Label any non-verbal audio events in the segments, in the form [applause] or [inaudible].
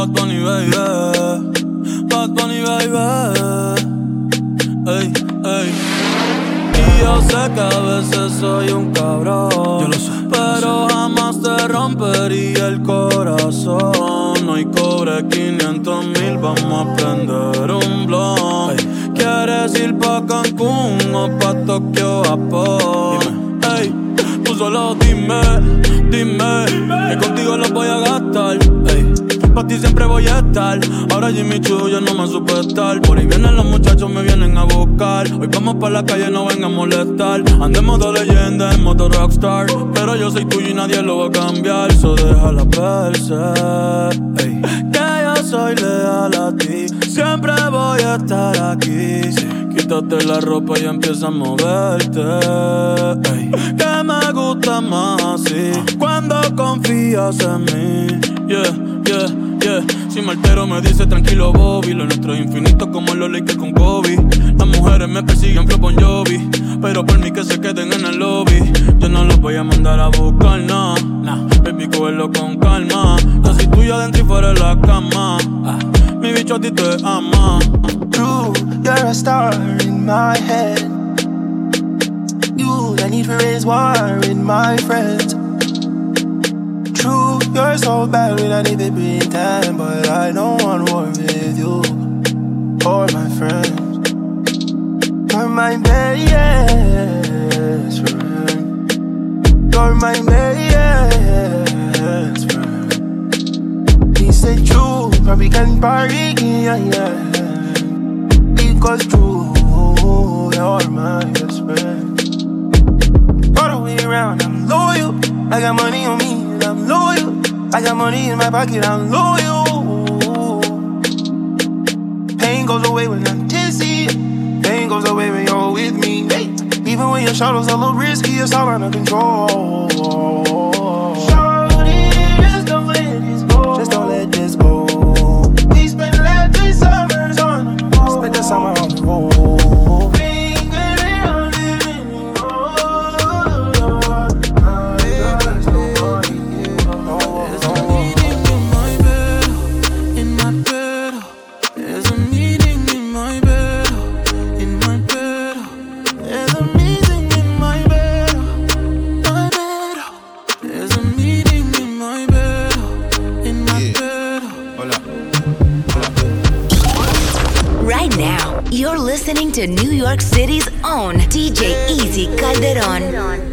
Bad Bunny, baby. Bad Bunny, baby. Ey, ey. Y yo sé que a veces soy un cabrón. Yo lo sé. Pero jamás te rompería el corazón. Hoy cobre 500 mil, vamos a prender un blon. ¿Quieres ir pa' Cancún o pa' Tokio, Japón? Ey, tú solo dime, dime, que contigo lo voy a gastar. Ey, pa' ti siempre voy a estar. Ahora Jimmy Choo ya no me supe estar. Por ahí vienen los muchachos, me vienen a buscar. Hoy vamos pa' la calle, no vengan a molestar. Andemos de leyenda, en modo rockstar. Pero yo soy tuyo y nadie lo va a cambiar. So déjala verse. Ey, que yo soy leal a ti. Siempre voy a estar aquí. Quítate la ropa y empieza a moverte. Ey, que me gusta más así. Cuando confías en mí. Yeah, yeah, yeah. Si me altero me dice tranquilo Bobby. Lo nuestro es infinito como los Lakers con Kobe. Las mujeres me persiguen flow Bon Jovi. Pero por mí que se queden en el lobby. Yo no los voy a mandar a buscar, no. Nah, baby, cógelo con calma. Yo soy tuyo adentro y fuera de la cama. Ah, mi bicho a ti te ama. True, you're a star in my head. You, I need to raise war in my friends. True, you're so bad when I need to pretend, but I don't want war with you or my friends. You're my best friend. You're my best friend. Said true, probably can party, yeah, yeah. Because true, you're my best friend. All the way around, I'm loyal. I got money on me, and I'm loyal. I got money in my pocket, I'm loyal. Pain goes away when I'm dizzy. Pain goes away when you're with me. Hey. Even when your shadow's are a little risky, it's all under control. Listening to New York City's own DJ Easy Calderon. There's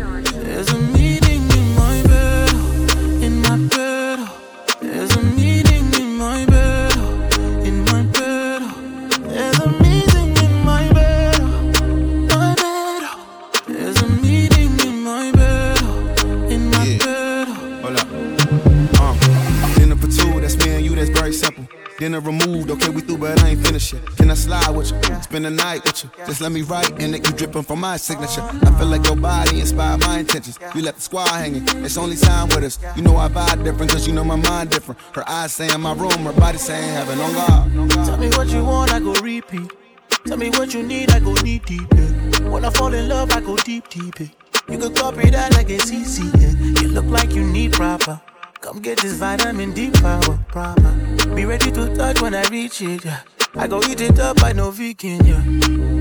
Spend the night with you. Just let me write, and it you dripping from my signature. I feel like your body inspired my intentions. You left the squad hanging, it's only time with us. You know I vibe different, cause you know my mind different. Her eyes saying my room, her body saying heaven on God. Tell me what you want, I go repeat. Tell me what you need, I go deep, deep. Yeah. When I fall in love, I go deep, deep. Yeah. You could copy that like it's easy. Yeah. You look like you need proper. Come get this vitamin D power, proper. Be ready to touch when I reach it. Yeah. I go eat it up, I know vegan. Yeah.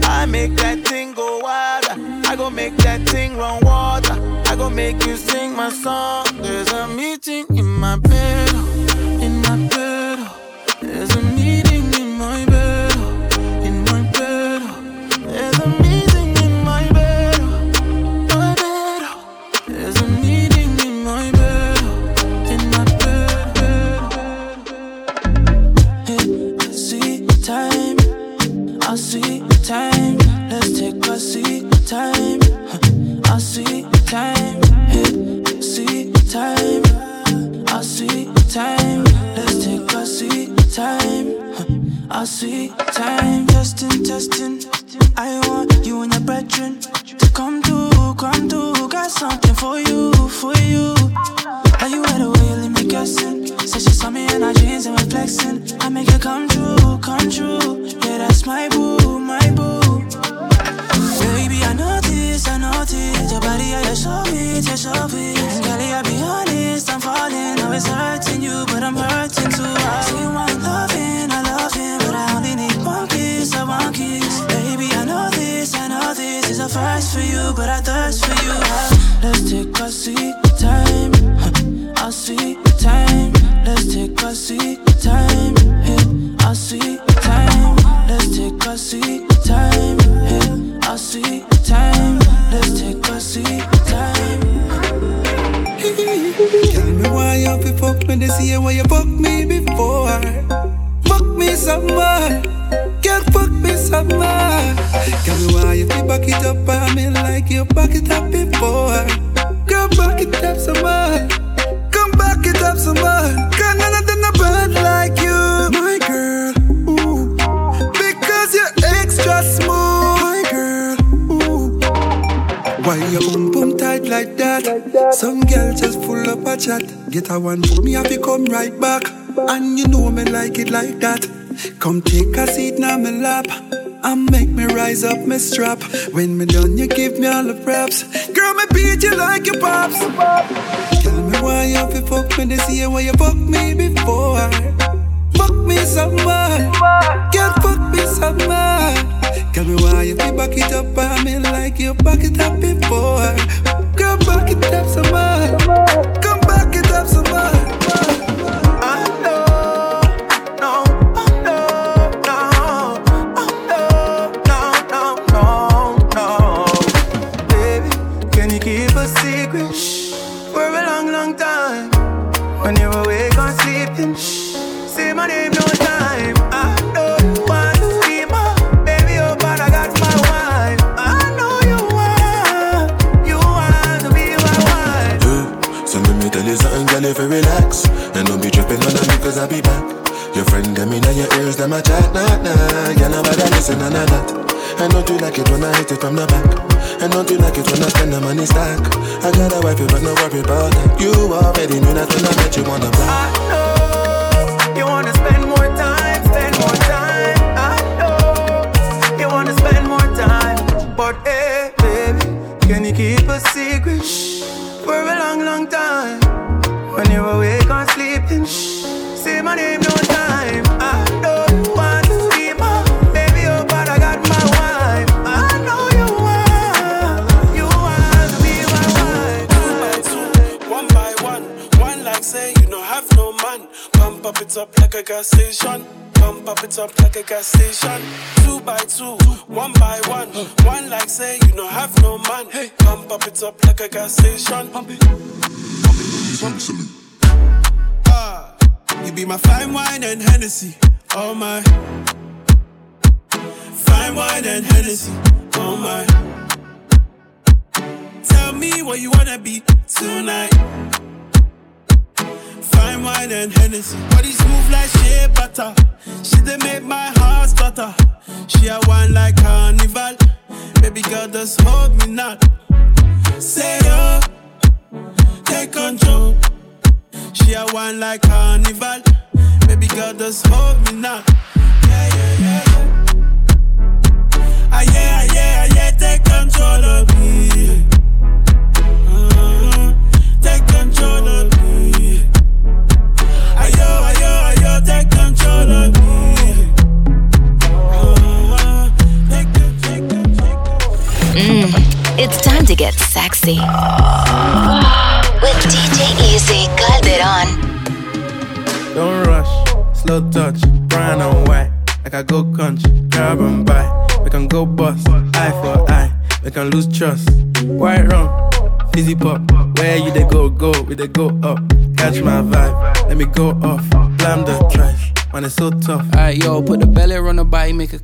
I make that thing go wild. I go make that thing run water. I go make you sing my song. There's a meeting in my bed,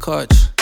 clutch.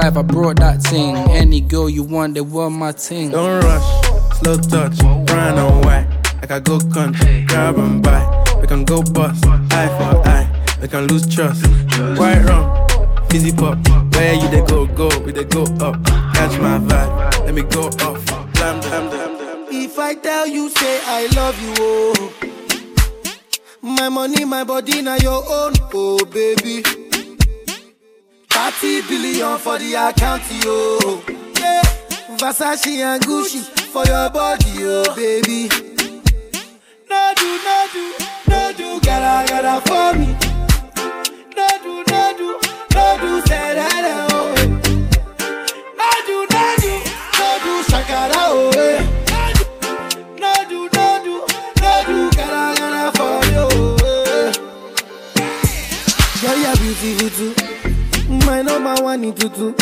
drive, I brought that thing. Any girl you want, they were my thing. Don't rush, slow touch, brown and white. I can go country, grab and buy. We can go bust, eye for eye. We can lose trust, quite rum, fizzy pop, where you they go, go, we they go up. Catch my vibe, let me go off. Blam, blam, blam, if I tell you, say I love you, oh. My money, my body, now your own, oh baby. 30 billion for the account, yo. Yeah. Versace and Gucci for your body, oh baby. No do, no do, no do, gotta, gotta for me. No do, no do, no do, say that, oh. No do, no do, do, shakara, oh. eh. No do, no do, gotta, for you. eh. Girl, you're beautiful too. My number one in tutu.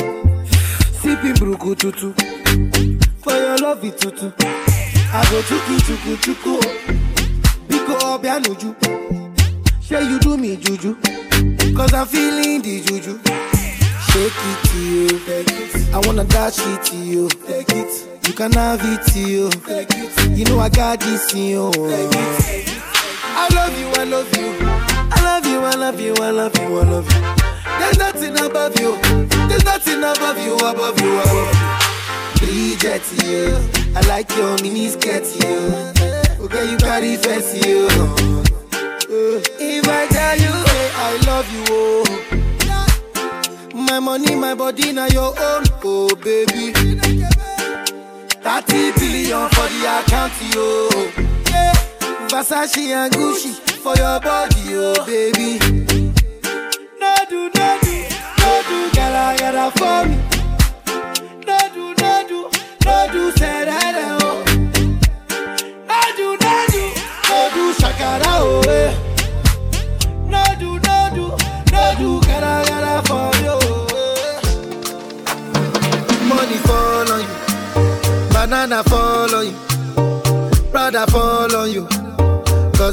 Sipping bruku tutu. For your love it tutu. I go chuku chuku chuku. Biko obianuju. Say you do me juju. Cause I'm feeling the juju. Shake it to you. It. I wanna dash it to you. Take it. You can have it to you. Take it. You know I got this in you. I love you, I love you. I love you, I love you, I love you, I love you. There's nothing above you. There's nothing above you, above you, above you. Bridget, you. I like your mini skirt, you. Okay, you carry fancy, you. If I tell you, hey, I love you, oh. My money, my body, now your own, oh baby. 30 billion for the account, yo. Yeah. Versace and Gucci for your body, oh baby. No do, no do, no do, gotta, gotta for me. No do, no do, no do, say that, oh. No do, no do, no do, shakara, oh, eh. No do, no do, no do, gotta, gotta for you, eh. Money fall on you, banana fall on you, brother fall on you.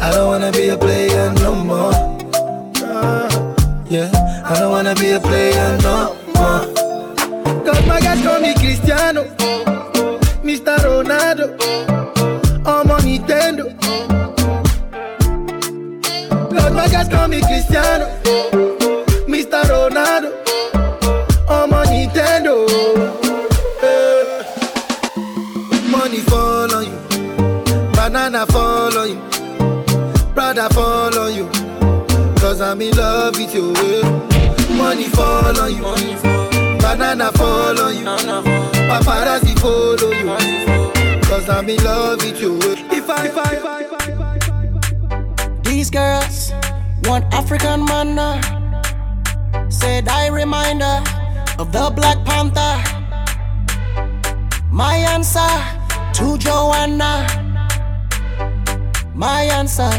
I don't wanna be a player no more. Yeah, I don't wanna be a player no more. Cause my guys call me Cristiano, Mr. Ronaldo, I'm on Nintendo. Cause my guys call me Cristiano, fall on you, banana fall on you, paparazzi follow you. Cause I'm in love with you. If I, if I, if I, if I, These girls want African man now. Said I reminder of the Black Panther. My answer to Joanna. My answer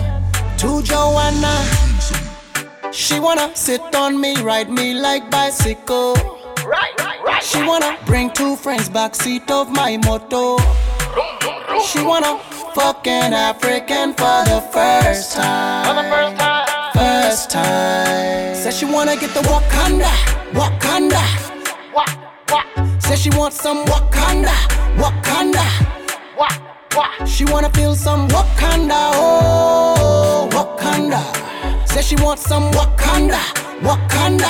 to Joanna. She wanna sit on me, ride me like bicycle. She wanna bring two friends backseat of my moto. She wanna fuck an African for the first time. First time. Says she wanna get the Wakanda, Wakanda. Says she wants some Wakanda, Wakanda. She wanna feel some Wakanda, oh Wakanda. Says she wants some Wakanda, Wakanda.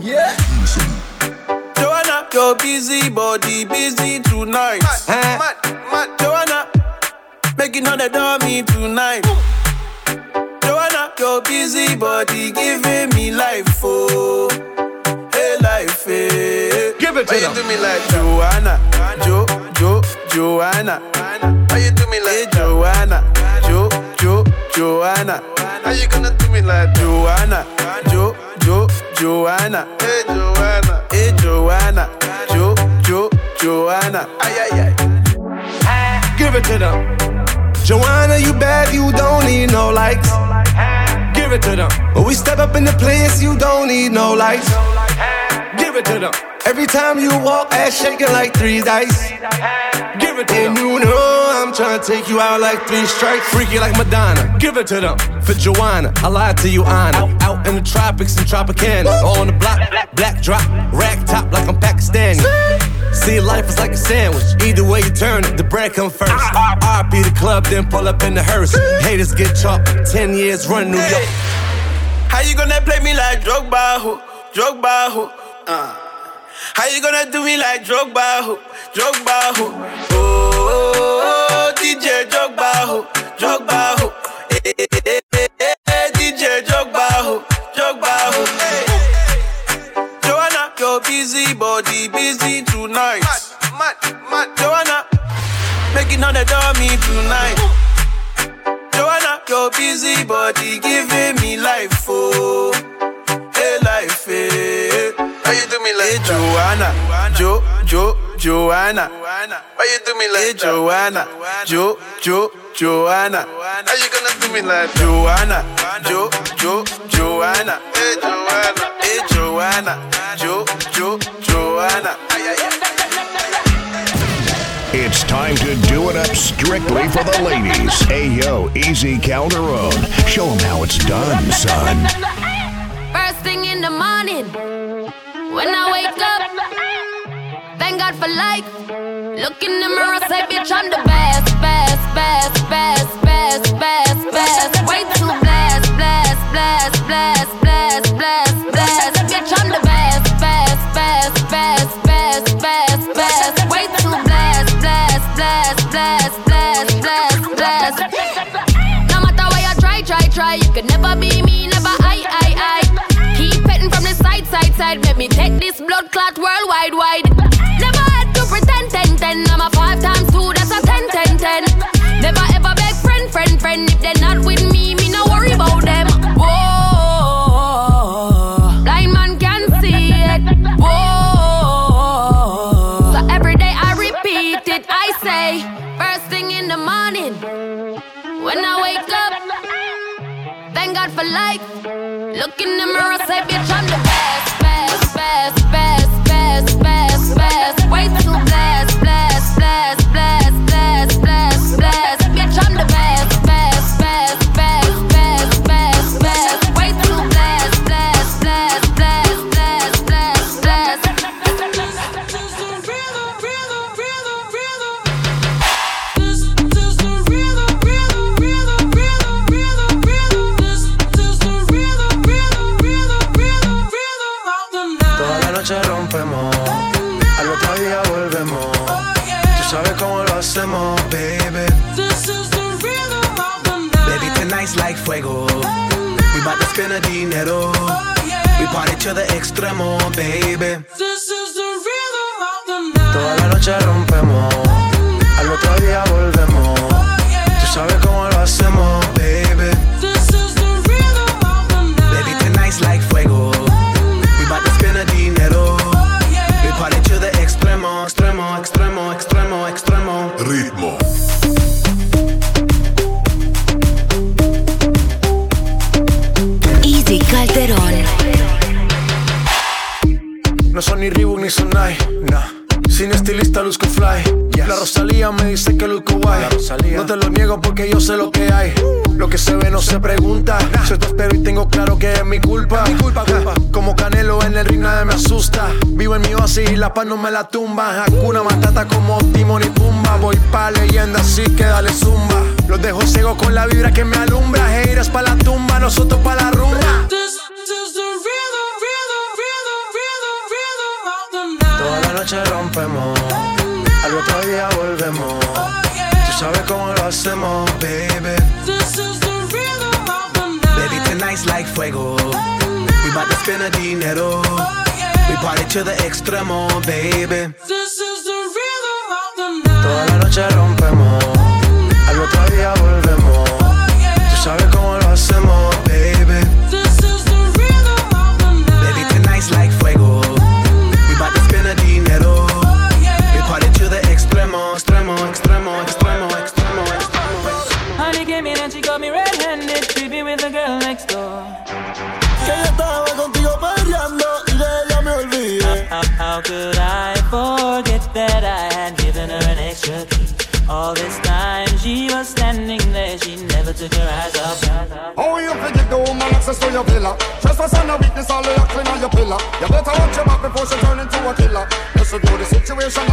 Yeah. Joanna, your busy body busy tonight. Mad, eh? mad, Joanna, making her the dummy tonight. Joanna, your busy body giving me life, oh, hey life, hey. Give it to Why them. you do me like Joanna, Jo, Jo, Joanna? Why you do me like hey, Joanna, Jo, Jo, Joanna? How you gonna do me like Joanna, Jo, Jo, Joanna? Hey Joanna, hey Joanna, Jo, Jo, Joanna? Ay ay ay. Give it to them. Joanna, you bad, you don't need no lights. Give it to them. When we step up in the place, you don't need no lights. Give it to them. Every time you walk, ass shaking like three dice. Give it to and them. you know I'm trying to take you out like three strikes. Freaky like Madonna. Give it to them. For Joanna, I lied to you, Anna. Out in the tropics and Tropicana. On the block, black drop, rack top like I'm Pakistani. See, life is like a sandwich. Either way you turn it, the bread come first. RP the club, then pull up in the hearse. Haters get chopped. Ten years running New York. How you gonna play me like Drogba, who? Drogba, who? Uh. How you gonna do me like Drogba, who? Drogba, who? Oh, DJ Drogba, who? Drogba, who? Eh, eh, eh, eh, DJ Drogba, who? Drogba, who? Hey. Joanna, your busy body busy tonight. Mad, mad, mad. Joanna, making all the dummy tonight. Joanna, your busy body giving me life, oh, hey life, hey. Why you do me like hey, Joanna, Jo, Jo, Joanna. Why you do me like hey, Joanna, Jo, Jo, Joanna. How you gonna do me like Joanna, Jo, Jo, Joanna. Hey Joanna, hey Joanna, Jo, Jo, Joanna. Ay, ay, ay. It's time to do it up strictly for the ladies. Ayo, Easy Calderon. Show them how it's done, son. First thing in the morning, when I wake up, thank God for life. Look in the mirror, say, bitch, I'm the best, best, best, best, best, best, best. Way too blessed, blessed, blessed, blessed, blessed, blessed, blessed. Side. Let me take this blood clot worldwide, wide. Never had to pretend, ten, ten. I'm a five times two, that's a ten, ten, ten. Never ever beg friend, friend, friend. If they're not with me, me no worry about them. Whoa, blind man can see it. Whoa, so every day I repeat it. I say, first thing in the morning, when I wake up, thank God for life. Look in the mirror, say, bitch, I'm la paz no me la tumba. Hakuna Matata como Timon y Pumba. Voy pa' leyenda así que dale zumba. Los dejo ciego con la vibra que me alumbra. Heiras pa' la tumba, nosotros pa' la rumba. Toda la noche rompemos, al otro día volvemos. Tú sabes cómo lo hacemos, baby. Baby, tonight's like fuego. We bout to spend a dinero. Party to the extremo, baby. Toda la noche rompemos, al otro día volvemos. Tú sabes cómo lo hacemos. Baby, forget that I had given her an extra key? All this time she was standing there, she never took her eyes off. Oh, you forget the woman access to your villa? Trespass on a weakness, all the acting on your pillar. You better watch your back before she turn into a killer. Just to do the situation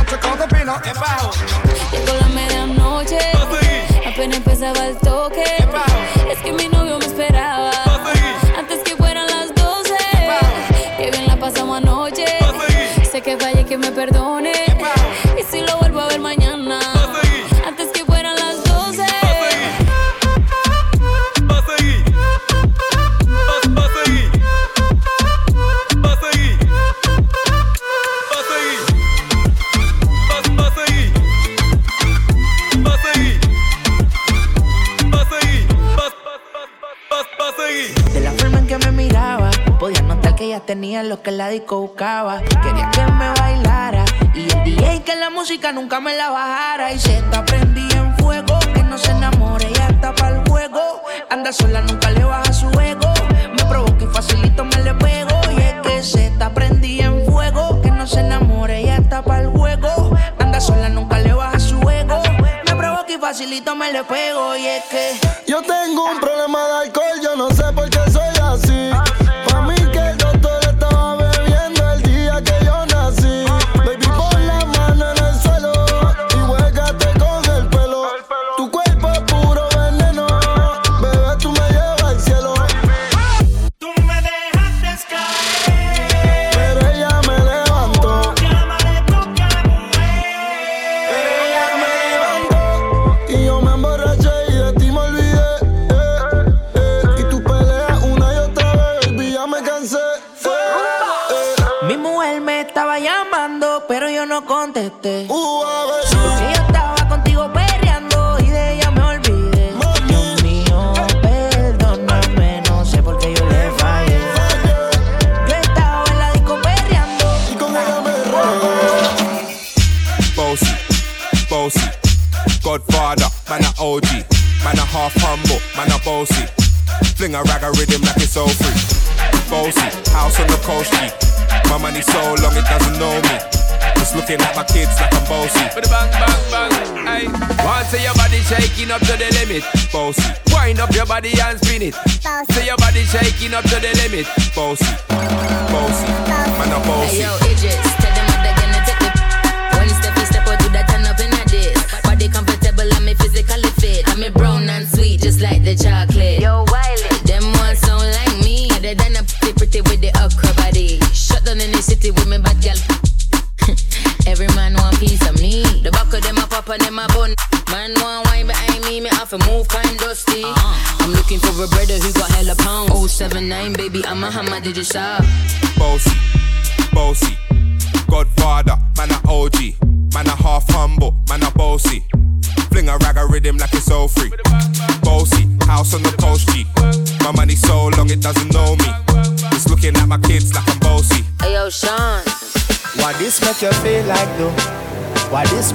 buscaba. Quería que me bailara y el DJ que la música nunca me la bajara. Y se está prendida en fuego, que no se enamore, ya está para el juego. Anda sola, nunca le baja su ego. Me provoca y facilito me le pego. Y es que se está prendida en fuego, que no se enamore, ya está para el juego. Anda sola, nunca le baja su ego. Me provoca y facilito me le pego. Y es que Yo tengo un problema up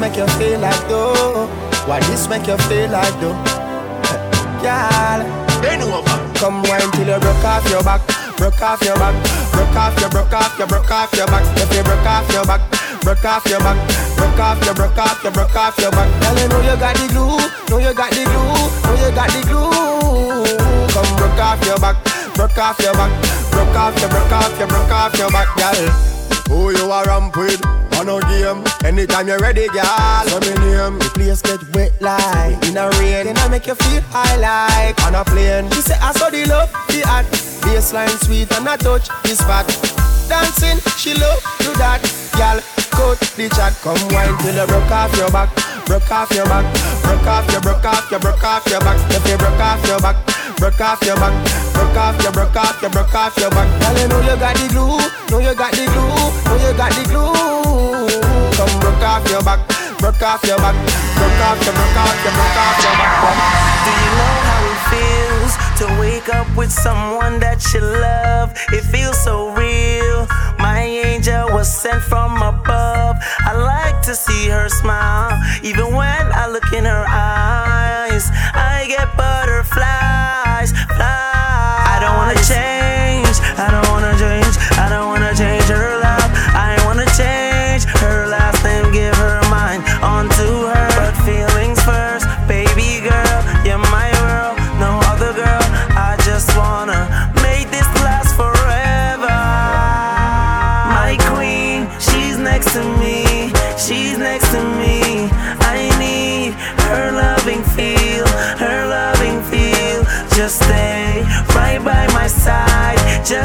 make you feel like though? Why this make you feel like though? Girl. Come wine till you broke off your back, broke off your back, broke off your, broke off your, broke off your back. If you broke off your back, broke off your back, broke off your, broke off your, broke off your back. Girl, you know you got the glue, know you got the glue, know you got the glue. Come broke off your back, broke off your back, broke off your, broke off your, broke off your back, girl. Who you are ramp with? On a game. Anytime you're ready, girl. So me name. The place get wet like in a rain. Then I make you feel high like on a plane. She say I saw the love, the hot. Baseline sweet and I touch the spot. Dancing, she love to that. Girl, cut the chat. Come wine till you broke off your back. Broke off your back. Broke off your, broke off your, broke off your back. If you broke off your back. Broke off your back, broke off your, broke off your, broke off your back. Girl, you know you got the glue, know you got the glue, know you got the glue. Come broke off your back, broke off your back, broke off your, broke off your, broke off your back. Do you know how it feels to wake up with someone that you love? It feels so real. My angel was sent from above. I like to see her smile, even when I look in her eyes. I get butterflies, fly. I don't wanna change. I don't wanna change. I don't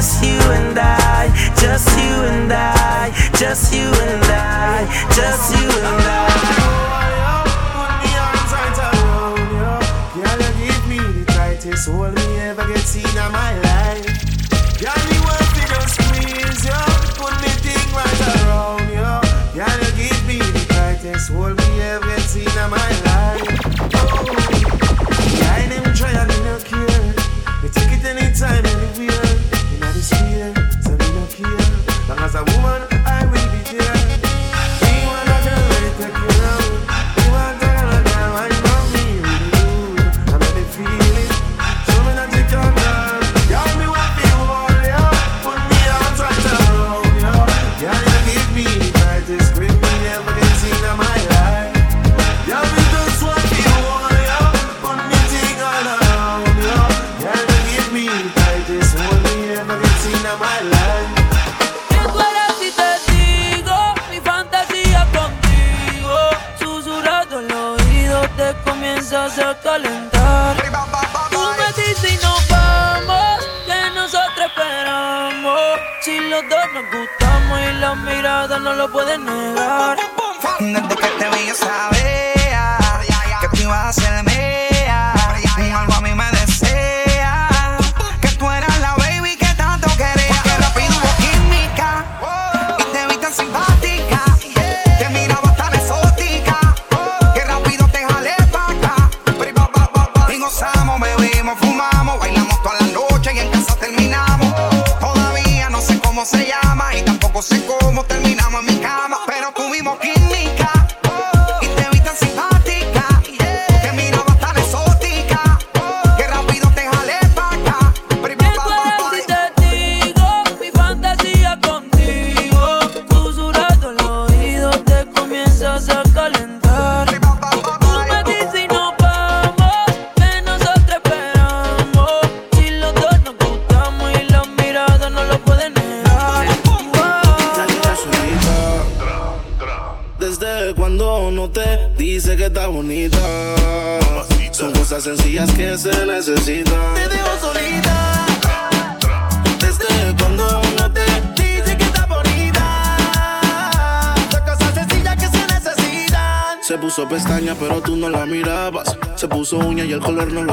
Just you and I, just you and I, just you and I, just you and I. Put me arms right around you. Girl, you give me the tightest hold me ever get seen in my life. Girl, you want to just squeeze you. Put me thing right around you. Girl, you give me the tightest hold me ever get seen in my life. Oh, I ain't them try and no cure. They take it anytime.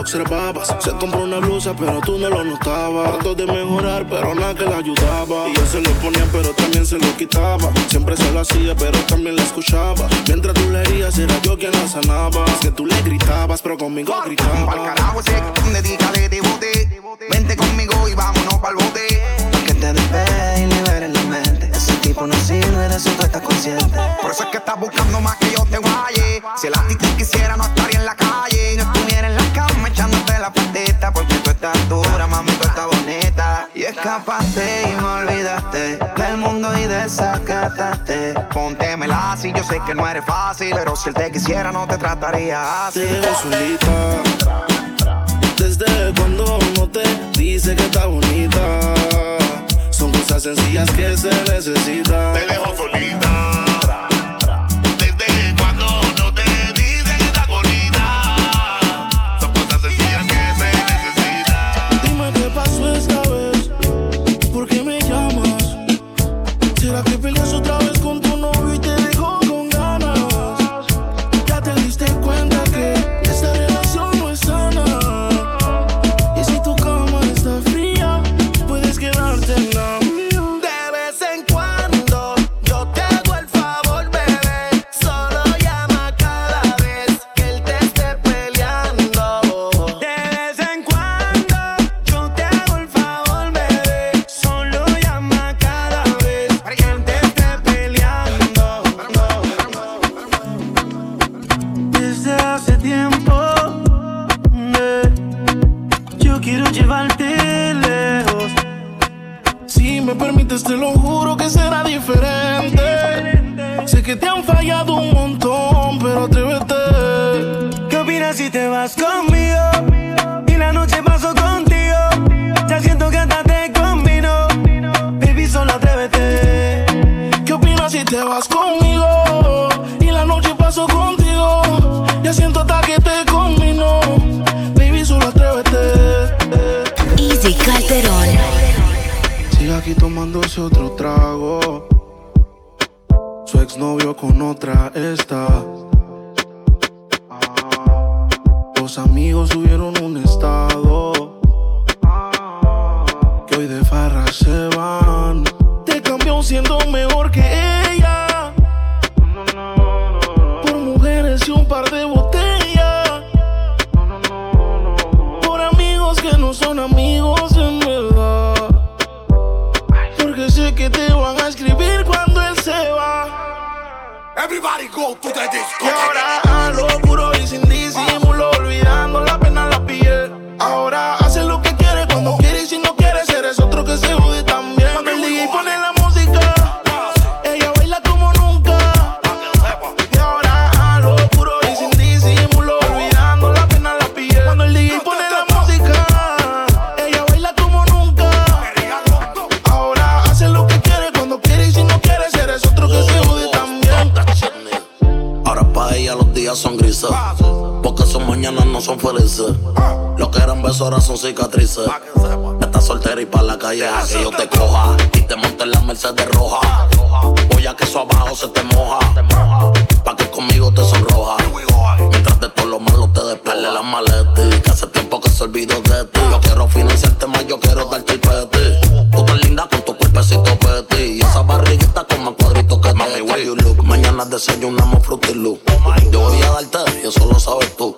Se compró una blusa, pero tú no lo notabas. Trató de mejorar, pero nada que la ayudaba. Y yo se lo ponía, pero también se lo quitaba. Siempre se lo hacía, pero también la escuchaba. Mientras tú leías era yo quien la sanaba. Es que tú le gritabas, pero conmigo gritaba. Al carajo ese dedícale de bote. Vente conmigo y vámonos pa'l bote. Que te despegues y liberes la mente. Ese tipo no sirve, de eso tú estás consciente. Por eso es que estás buscando más sé que no eres fácil, pero si él te quisiera no te trataría así. Te dejo solita. Desde cuando no te dice que está bonita. Son cosas sencillas que se necesitan. Te dejo solita paso contigo. Ya siento hasta que te combino. Baby, solo atrévete. Easy Calderón. Sigue aquí tomándose otro trago. Su exnovio con otra está. Los amigos subieron un estado. Que hoy de farra se van. Te cambió siendo mejor go to the disco. Y ahora a lo puro felices. Lo que eran besos ahora son cicatrices. Estás soltera y pa' la calle deja que yo te coja. Y te monte en la Mercedes roja. Voy a que eso abajo se te moja. Pa' que conmigo te sonroja. Mientras de todo lo malo te despele la maleta. Que hace tiempo que se olvidó de ti. Yo quiero financiarte más, yo quiero darte el peti. Tú estás linda con tu cuerpecito peti. Y esa barriguita con más cuadritos que Mami, where you look? Mañana desayunamos Fruity Loop. Yo voy a darte y eso lo sabes tú.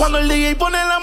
Cuando el DJ pone la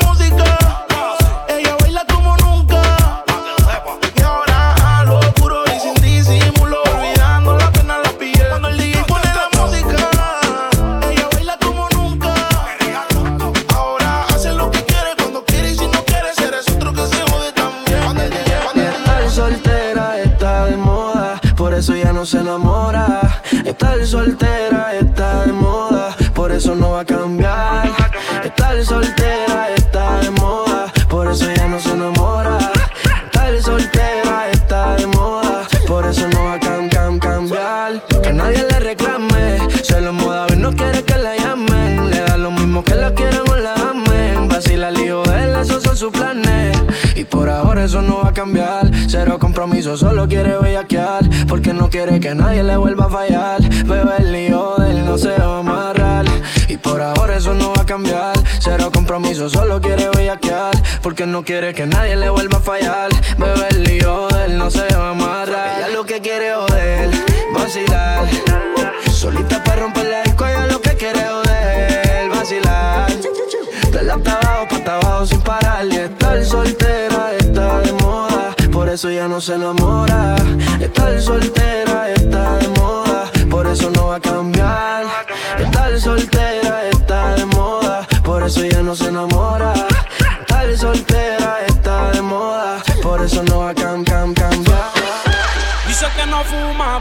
no quiere que nadie le vuelva a fallar. Lío de él no se va a amarrar. Ella lo que quiere joder, vacilar. Solita para romper la disco, ella lo que quiere joder, vacilar. De la abajo pa' abajo sin parar y estar soltera está de moda, por eso ya no se enamora. Estar soltera está de moda, por eso no va a cambiar. Estar soltera está de moda, por eso ya no se enamora.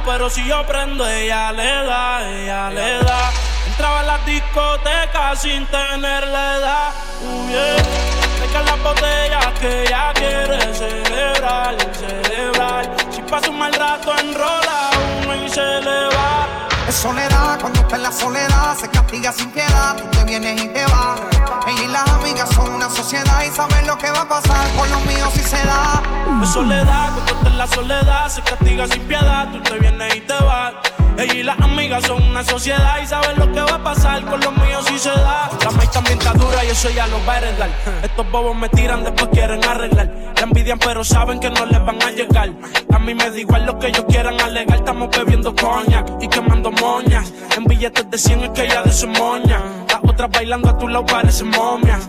Pero si yo prendo, ella le da, ella le da. Entraba en la discoteca sin tener la edad. Muy bien. Deja las botellas que ella quiere celebrar, celebrar. Si pasa un mal rato, enrola uno y se le va. Es soledad, cuando está en la soledad se castiga sin piedad, tú te vienes y te vas. Y las amigas son una sociedad y saben lo que va a pasar con los míos si se da. Es soledad, cuando en la soledad se castiga sin piedad, tú te vienes y te vas. Ella y las amigas son una sociedad y saben lo que va a pasar con los míos si se da. La maíz también está dura y eso ya lo va a. Estos bobos me tiran, después quieren arreglar. La envidian, pero saben que no les van a llegar. A mí me da igual lo que ellos quieran alegar. Estamos bebiendo coñac y quemando moñas. En billetes de 100 es que ella de su moña. Las otras bailando a tu lado parecen momias.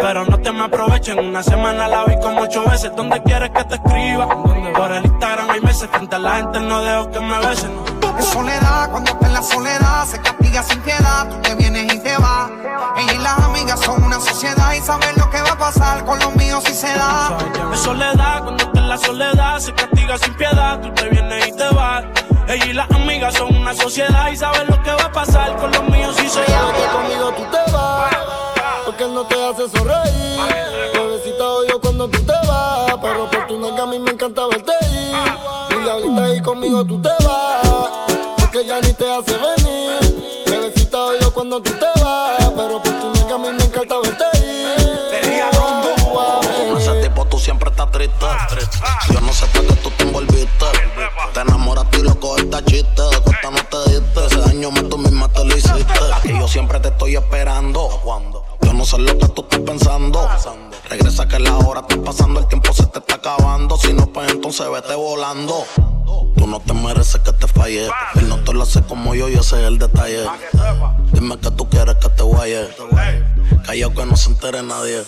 Pero no te me aprovecho, en una semana la vi como ocho veces. ¿Dónde quieres que te escriba? Por el Instagram hay meses, frente a la gente no dejo que me besen. No. En soledad, cuando está en la soledad, se castiga sin piedad, tú te vienes y te vas. Ella y las amigas son una sociedad y saben lo que va a pasar con los míos si se da. En soledad, cuando está en la soledad, se castiga sin piedad, tú te vienes y te vas. Ella y las amigas son una sociedad y saben lo que va a pasar con los míos si se da porque él no te hace sonreír. Bebecita odio cuando tú te vas, pero por tu que a mí me encanta verte ir. Y ahorita ahí conmigo tú te vas, porque ya ni te hace venir. Bebecita odio cuando tú te vas, pero por tu que a mí me encanta verte ir. Con ese tipo tú siempre estás triste. Yo no sé por qué tú te envolviste. Te enamoraste y loco esta chiste. De cuesta no te diste. Ese daño más tú misma te lo hiciste. Y yo siempre te estoy esperando. No sé lo que tú estás pensando. Regresa que la hora está pasando, el tiempo se te está acabando. Si no, pues entonces vete volando. Tú no te mereces que te falle. Él no te lo hace como yo y ese es el detalle. Dime que tú quieres que te guaye. Callao que no se entere nadie.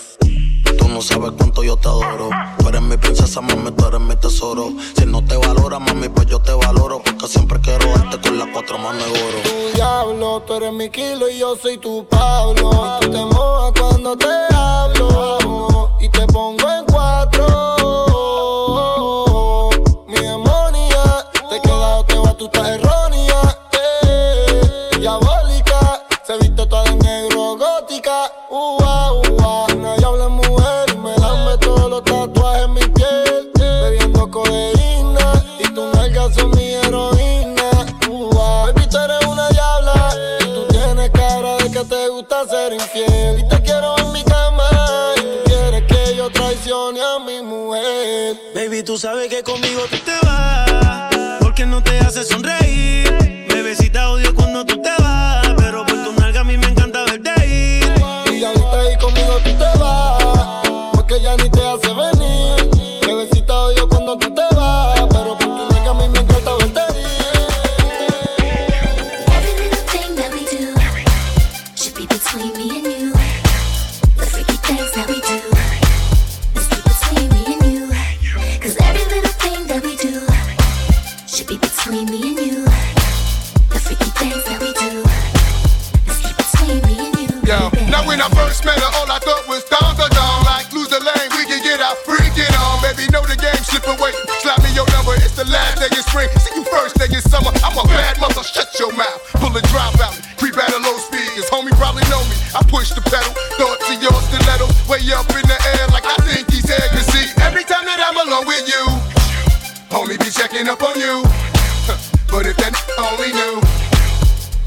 Tú no sabes cuánto yo te adoro. Tú eres mi princesa, mami, tú eres mi tesoro. Si no te valora, mami, pues yo te valoro. Porque siempre quiero darte con las cuatro manos de oro. Tu diablo, tú eres mi kilo y yo soy tu Pablo. tú te mojas cuando te hablo. Y te pongo en cuatro. Sabes que conmigo tú te vas. Porque no te hace sonreír. Mouth. Pull a drop out, creep at a low speed. Cause homie probably know me. I push the pedal, thoughts to your stiletto. Way up in the air, like I think he's here. Cause see, every time that I'm alone with you, homie be checking up on you. [laughs] But if that only knew,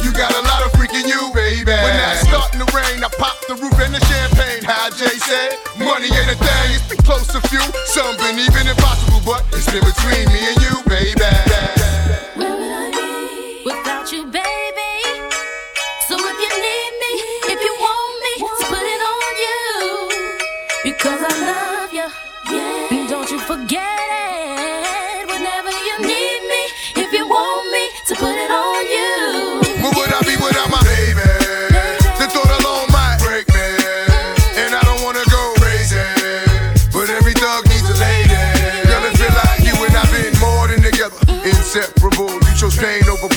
you got a lot of freaking you, baby. When that's starting to rain, I pop the roof and the champagne. How Jay said, money ain't a thing, it's been close to few. Some been even impossible, but it's been between me and you,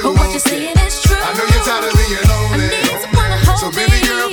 But what you're saying is true. I know you're tired of being lonely. So baby girl,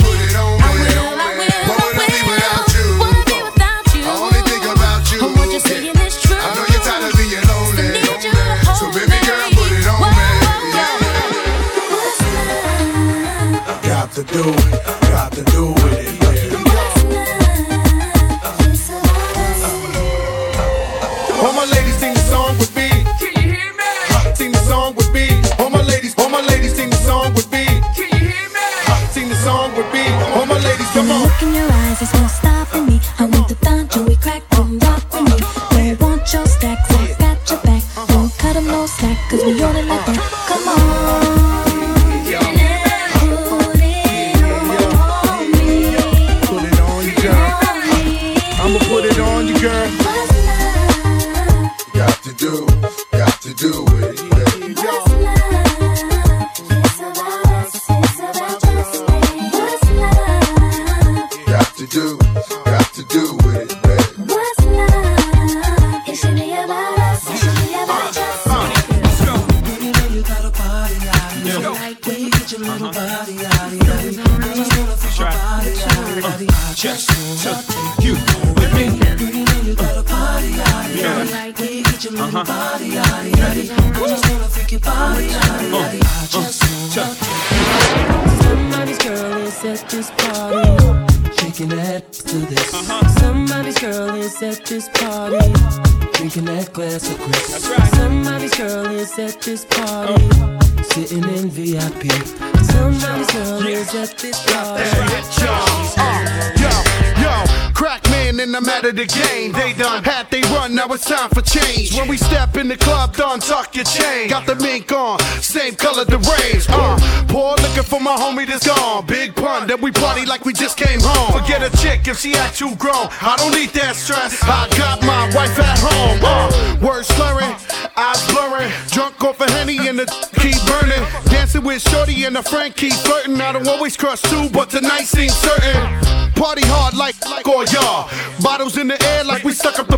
it's time for change. When we step in the club, done tuck your chain. Got the mink on, same color the range. Uh, poor looking for my homie that's gone. Big pun, then we party like we just came home. Forget a chick if she act too grown. I don't need that stress. I got my wife at home. Uh, words slurring, eyes blurring. Drunk off a henny and the keep burning. Dancing with Shorty and a friend keep flirting. I don't always crush too, but tonight seems certain. Party hard like, like all y'all. Bottles in the air like we stuck up the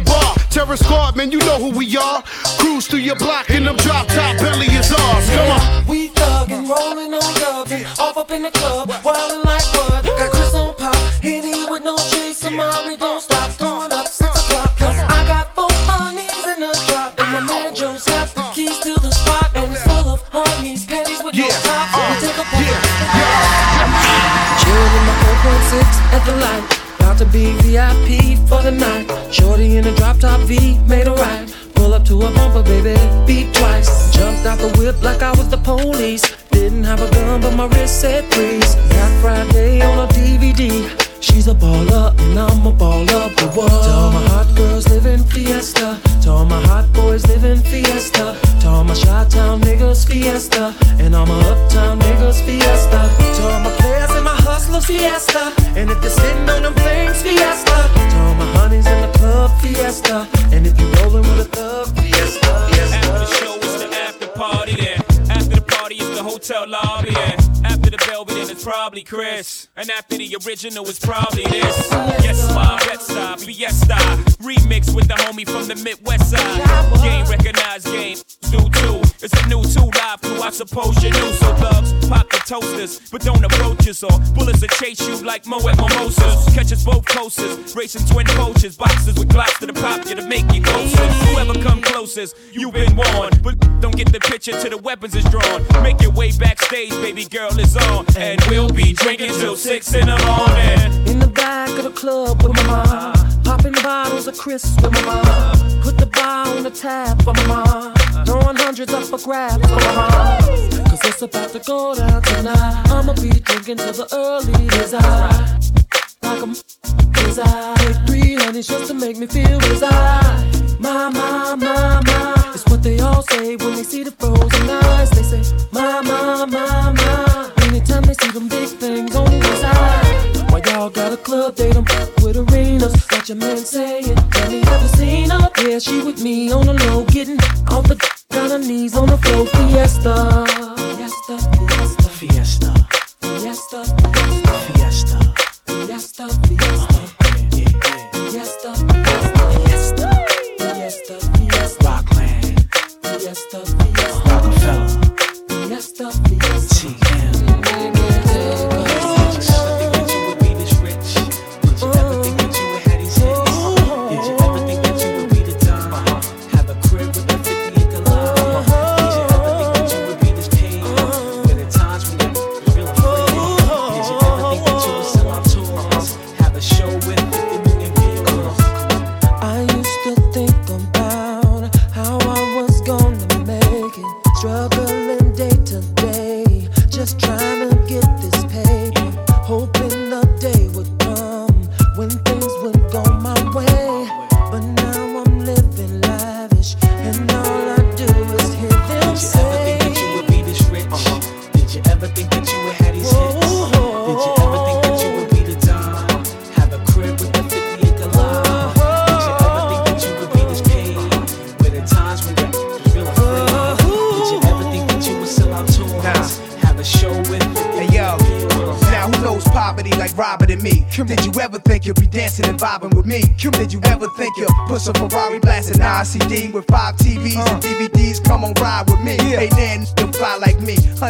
Terror squad, man, you know who we are. Cruise through your block in them drop top belly is ours. Come on. We thuggin', rollin' on dubin', off up in the club, wildin' like what? Got Chris on pop, hitting with no chase, Amari don't stop, throwing up six o'clock. Cause I got four honeys in the drop, and my man Joe's got the keys to the spot, and it's full of honeys, panties with no top, so we take a yeah. yeah. Chillin' in my 4.6 at the light. To be VIP for the night. Shorty in a drop top V, made a right. Pull up to a bumper, baby, beat twice. Jumped out the whip like I was the police. Didn't have a gun, but my wrist said freeze. Got Friday on a DVD. She's a baller, and I'm a baller, but what? To all my hot girls living fiesta. To all my hot boys living fiesta. To all my Chi Town niggas fiesta. And all my uptown niggas fiesta. To all my and fiesta. And if they're sitting on them things fiesta. To all my honeys in the club fiesta. And if you're rolling with a thug fiesta. After the show, it's the after party there. After the party, it's the hotel lobby. Yeah. Probably Chris. And after the original, it's probably this. Yes, my Bed-Stuy, Fiesta. Remix with the homie from the Midwest side. Game recognized, game do too. It's a new two live crew, I suppose you knew. So thugs, pop the toasters, but don't approach us. Or bullets will chase you like Moet Mimosas. Catch us both coasters, racing twin poachers. Boxes with glocks to the pop you to make you closer. Whoever come closest, you've been warned. But get the picture till the weapons is drawn. Make your way backstage, baby girl is on. And we'll be drinking till six in the morning. In the back of the club with my. Popping bottles of crisps with my. Put the bar on the tap for my. Throwing hundreds up for grabs for my. Cause it's about to go down tonight. I'ma be drinking till the early is I. Like I'm I. Take three honeys just to make me feel as I. My, my, my, my. It's what they all say when they see the frozen eyes. They say, my, my, my, my. Anytime they see them big things on the side. Why y'all got a club date? I'm with arenas. Got your man saying, Have you ever seen her? Yeah, she with me on the low, getting off the got her knees on the floor. Fiesta, fiesta, fiesta, fiesta, fiesta, fiesta, just a fiesta.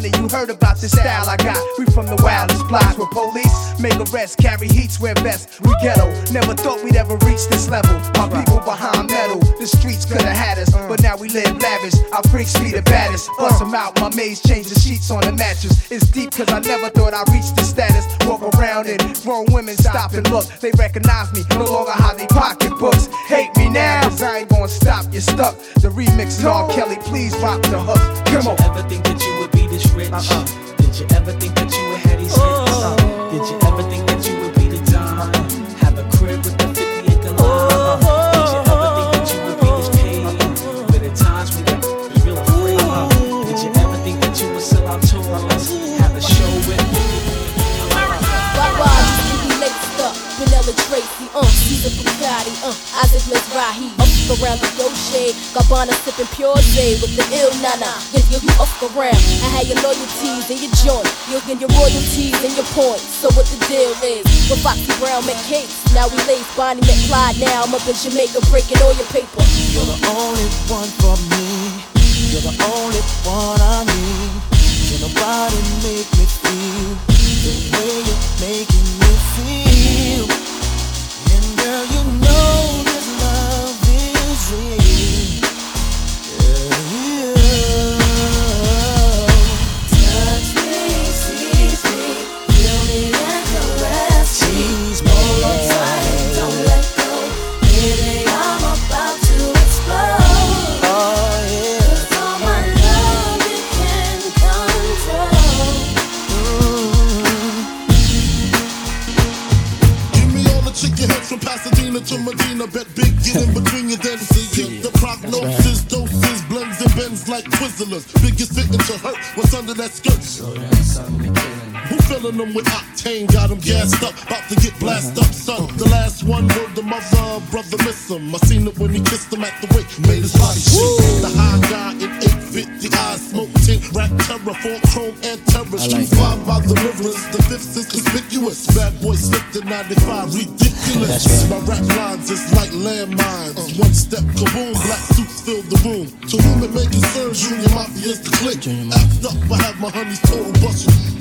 Honey, you heard about this style I got. We from the wildest blocks where police make arrests, carry heats, wear vests. We ghetto. Never thought we'd ever reach this level. Our people behind metal. The streets could have had us, but now we live lavish. Our freaks be the baddest. Bust uh. them out, my maids change the sheets on the mattress. It's deep cause I never thought I'd reach this status. Walk around and grown women stop and look. They recognize me, no longer hide they pocketbooks. Hate me now, cause I ain't gonna stop, you're stuck. The remix is all Kelly, please rock the hook. Come on. You this rich? Did you ever think that you would have these hits? Uh, did you ever think that you would be the Don? Have a crib with a 50 acre lawn? Did you ever think that you would be this paid? But at times when that was real free. Did you ever think that you would sell out tours? Have a show with you up? Vanilla Tracy, uh, Caesar Bugatti, uh, Isaac Mizrahi, around the yo shade, Gabbana sipping pure J with the ill nana, then you up around. I had your loyalties in your joint, you'll get your royalties and your points. So what the deal is? With Foxy Brown make cakes, now we lace Bonnie McFly, now I'm up in Jamaica breaking all your paper. You're the only one for me. You're the only one I need. Can nobody make me feel the way you're making like Biggest fitting to hurt what's under that skirt. Who filling them with octane? Got them gassed up, about to get blasted up, son. The last one word the mother, brother miss him. I seen it when he kissed him at the wake, made his body shake. The high guy in 850 eyes, smoke tint, rap terror, full chrome and terror. Street five by the rivers, the fifth is conspicuous. Bad boy slipped in 95, ridiculous. My rap lines is like landmines. One step, kaboom, black suits fill the room. To whom it may concern, Junior Mafia is the click. Act up, I have my honeys total busting.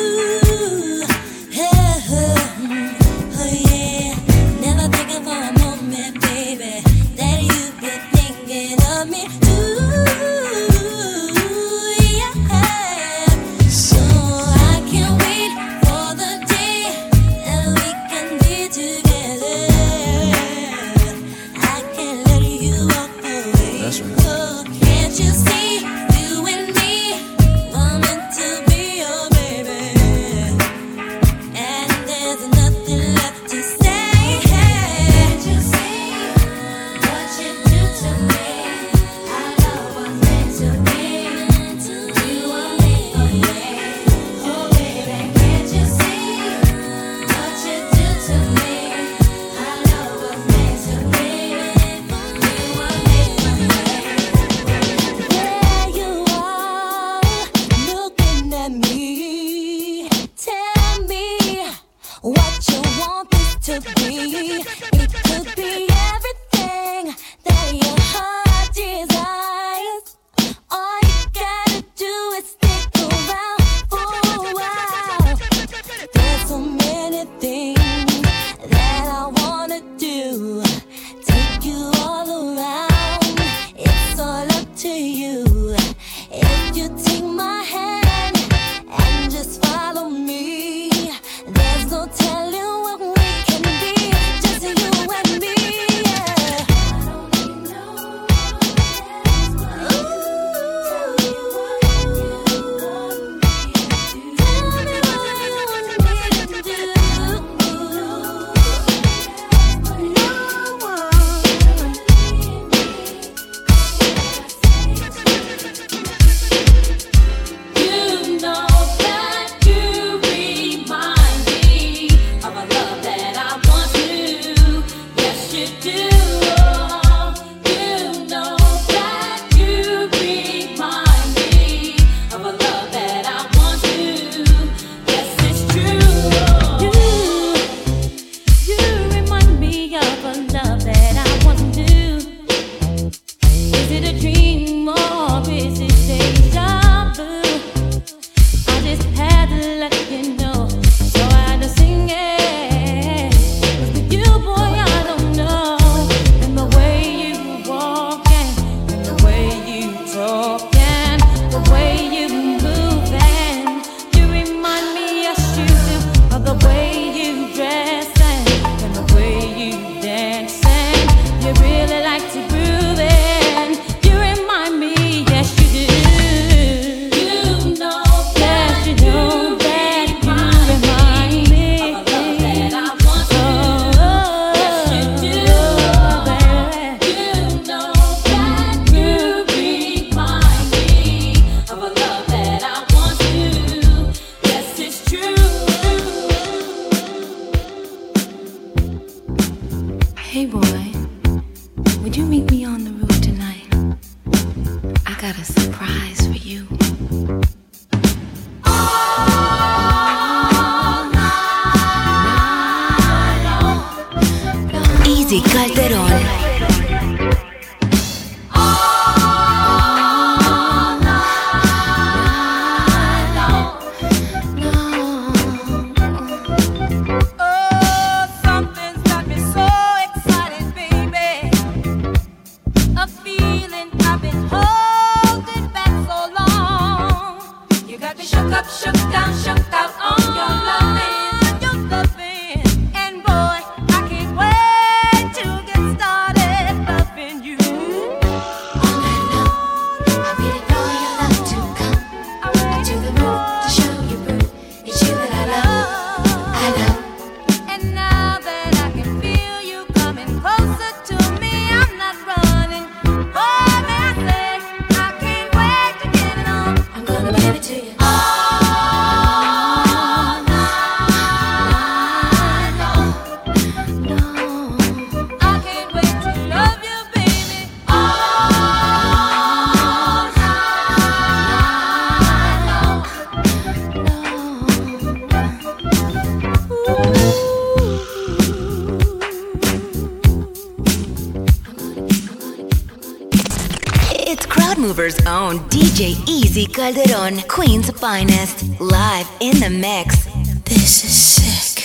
own DJ Easy Calderon, Queen's finest, live in the mix. This is sick.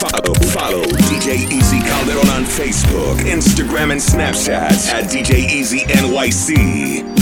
Follow, follow DJ Easy Calderon on Facebook, Instagram, and Snapchat at DJ Easy NYC.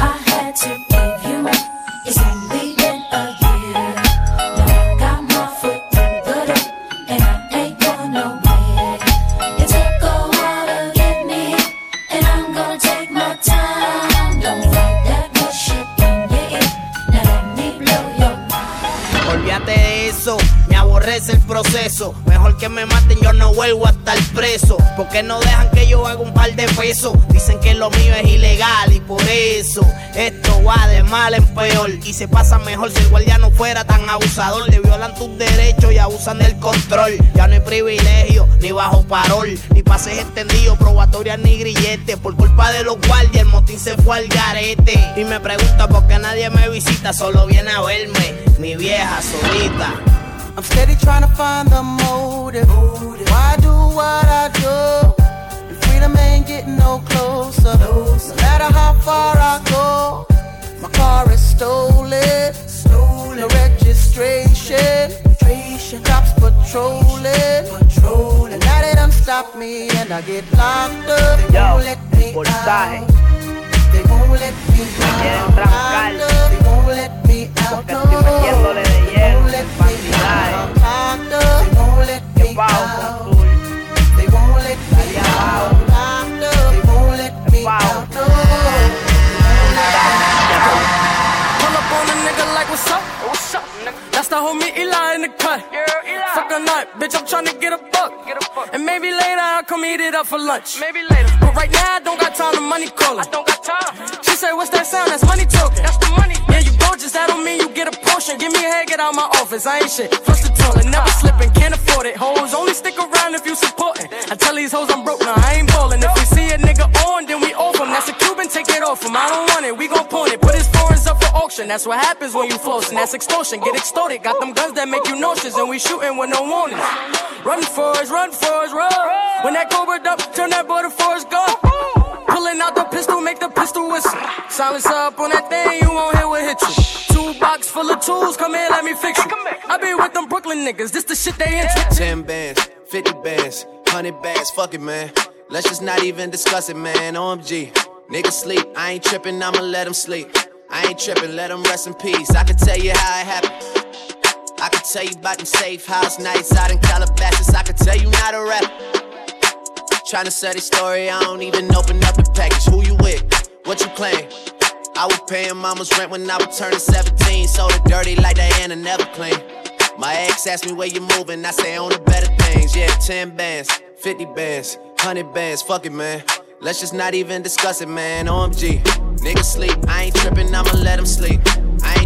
Mejor que me maten, yo no vuelvo a estar preso. Porque no dejan que yo haga un par de pesos. Dicen que lo mío es ilegal y por eso esto va de mal en peor. Y se pasa mejor si el guardia no fuera tan abusador. Le violan tus derechos y abusan del control. Ya no hay privilegio, ni bajo parol, ni pases extendidos, probatorias ni grilletes. Por culpa de los guardias, el motín se fue al garete. Y me pregunta por qué nadie me visita, solo viene a verme, mi vieja solita. I'm steady trying to find the motive. Why do what I do? And freedom ain't getting no closer. No matter how far I go, my car is stolen. No registration. Cops patrolling. And now they done stop me and I get locked up. They won't let me out. They won't let me out. Up. They won't let me out. No. They won't let me out. They won't let me out. They won't let me out. They won't let me out. No. Pull up on a nigga like, what's up? What's up, nigga? That's the homie Eli in the cut. Fuck a nut, bitch, I'm tryna get a buck. And maybe later I'll come eat it up for lunch. Maybe later. But right now I don't got time to money calling. I don't got time. She said, what's that sound? That's money talking. That's the money. Yeah, you gorgeous, that don't mean you get a portion. Give me a head, get out my office. I ain't shit. Flush the toilet, never slipping, can't afford it. Hoes only stick around if you supporting. I tell these hoes I'm broke now, I ain't ballin'. If we see a nigga on, then we off him. That's a Cuban, take it off him. I don't want it, we gon' pawn it. Put his foreigns up for auction. That's what happens when you flossing. That's extortion. Get extorted. Got them guns that make you nauseous, and we shooting with no warning. Run for us, run for us, run. When that cobra up, turn that boy to Forrest Gump. Pulling out the pistol, make the pistol whistle. Silence up on that thing, you won't hear what hit you. Two box full of tools, come here, let me fix you. I be with them Brooklyn niggas, this the shit they into. 10 bands, 50 bands, 100 bands, fuck it, man. Let's just not even discuss it, man. OMG. Niggas sleep, I ain't tripping, I'ma let them sleep. I ain't tripping, let them rest in peace. I can tell you how it happened. I could tell you about them safe house nights out in Calabasas. I could tell you not a rap. Trying to sell this story, I don't even open up the package. Who you with? What you claim? I was paying mama's rent when I was turning 17. So it dirty like Diana, never clean. My ex asked me where you moving, I say on the better things. Yeah, 10 bands, 50 bands, 100 bands, fuck it, man. Let's just not even discuss it, man. OMG. Niggas sleep, I ain't tripping, I'ma let them sleep.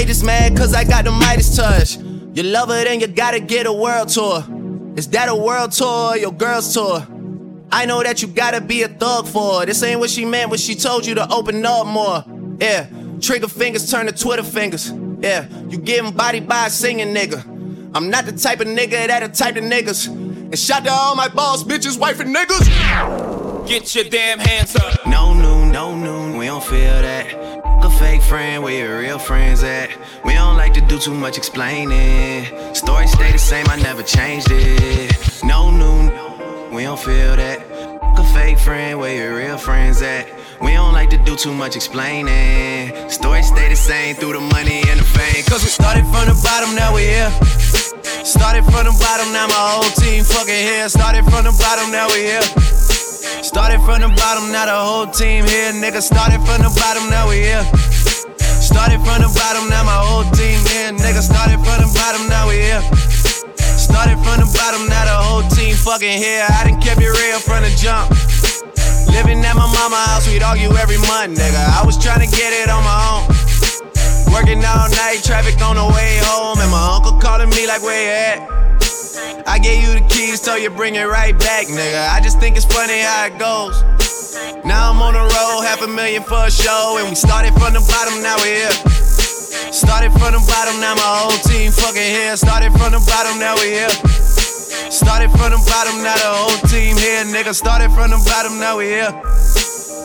They just mad cause I got the Midas touch. You love her, then you gotta get a world tour. Is that a world tour or your girl's tour? I know that you gotta be a thug for her. This ain't what she meant when she told you to open up more. Yeah, trigger fingers turn to Twitter fingers. Yeah, you getting body by a singing nigga. I'm not the type of nigga that a type of niggas And shout to all my boss bitches, wife and niggas. Get your damn hands up. No noon, no noon, we don't feel that. A fake friend, where your real friends at? We don't like to do too much explaining. Story stay the same, I never changed it. No noon, we don't feel that. A fake friend, where your real friends at? We don't like to do too much explaining. Story stay the same through the money and the fame. Cause we started from the bottom, now we here. Started from the bottom, now my whole team fucking here. Started from the bottom, now we here. Started from the bottom, now the whole team here. Nigga, started from the bottom, now we here. Started from the bottom, now my whole team here. Nigga, started from the bottom, now we here. Started from the bottom, now the whole team fucking here. I done kept it real from the jump. Living at my mama house, we'd argue every month, nigga. I was trying to get it on my own. Working all night, traffic on the way home, and my uncle calling me like, where you at? I gave you the keys, told you bring it right back, nigga. I just think it's funny how it goes. Now I'm on the road, half a million for a show, and we started from the bottom, now we're here. Started from the bottom, now my whole team fucking here. Started from the bottom, now we here. Started from the bottom, now the whole team here, nigga. Started from the bottom, now we here.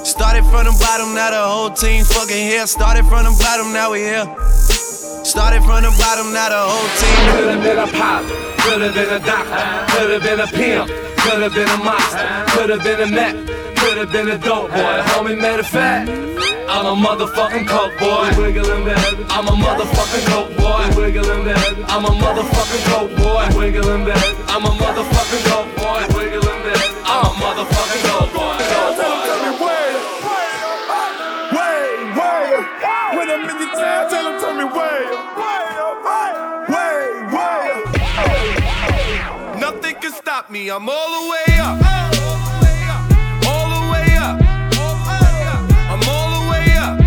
Started from the bottom, now the whole team fucking here. Started from the bottom, now we here. Started from the bottom, now the whole team. Could've been a pop, could've been a doctor, could've been a pimp, could've been a monster, could've been a meth, could've been a dope boy. Homie, matter of fact, I'm a motherfucking coke boy. Wiggling baby. I'm a motherfucking coke boy. Wiggling baby. I'm a motherfucking coke boy. Wiggling baby. I'm a motherfucking coke boy. Wiggling baby. I'm a motherfucking Stop me, I'm all the way up. All the way up. I'm all the way up.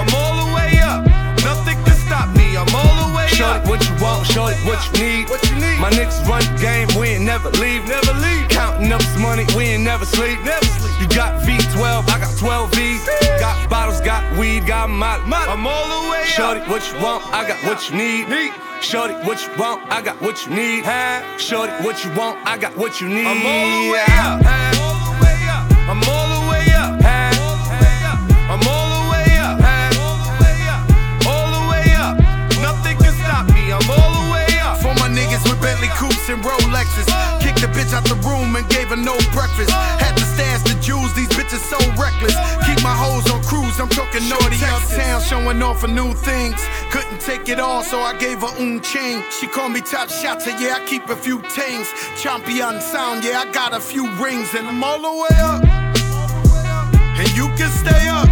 I'm all the way up. Nothing can stop me, I'm all the way Show it what you want, show it what you need. What you need. My niggas run the game, we ain't never leave. Never leave. Counting up this money, we ain't never sleep. Never sleep. You got V12, I got 12 V's. Got bottles, got weed, got molly. I'm all the way Shorty, up. what you want, I got what you need. Need. Shorty, what you want, I got what you need. Shorty, what you want, I got what you need. I'm all the way up. All the way up. I'm all the way up. I'm all the way up. All the way up. Nothing can stop me. I'm all the way up. For my niggas with Bentley coupes and Rolexes. Bitch out the room and gave her no breakfast. Had to stash the jewels, these bitches so reckless. Keep my hoes on cruise, I'm talking naughty uptown, showing off for new things. Couldn't take it all, so I gave her un chain. She called me top shotter, yeah, I keep a few tings. Champion sound, yeah, I got a few rings, and I'm all the way up. And you can stay up.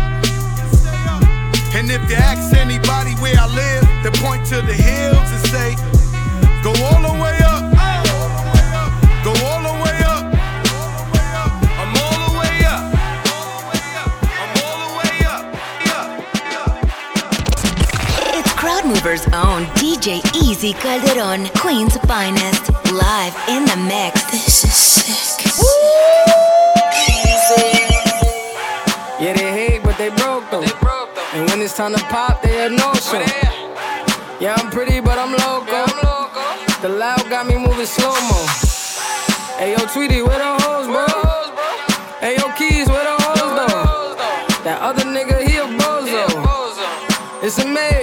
And if you ask anybody where I live, they point to the hills and say, Go all the way up. Movers' own DJ Easy Calderon, Queen's finest, live in the mix. This is sick. Yeah, they hate, but they broke though. And when it's time to pop, they have no show. Yeah, I'm pretty, but I'm loco. The loud got me moving slow mo. Hey, yo, Tweety, where the hoes, bro? Hey, yo, Keys, where the hoes, though? That other nigga, he a bozo. It's a mayor,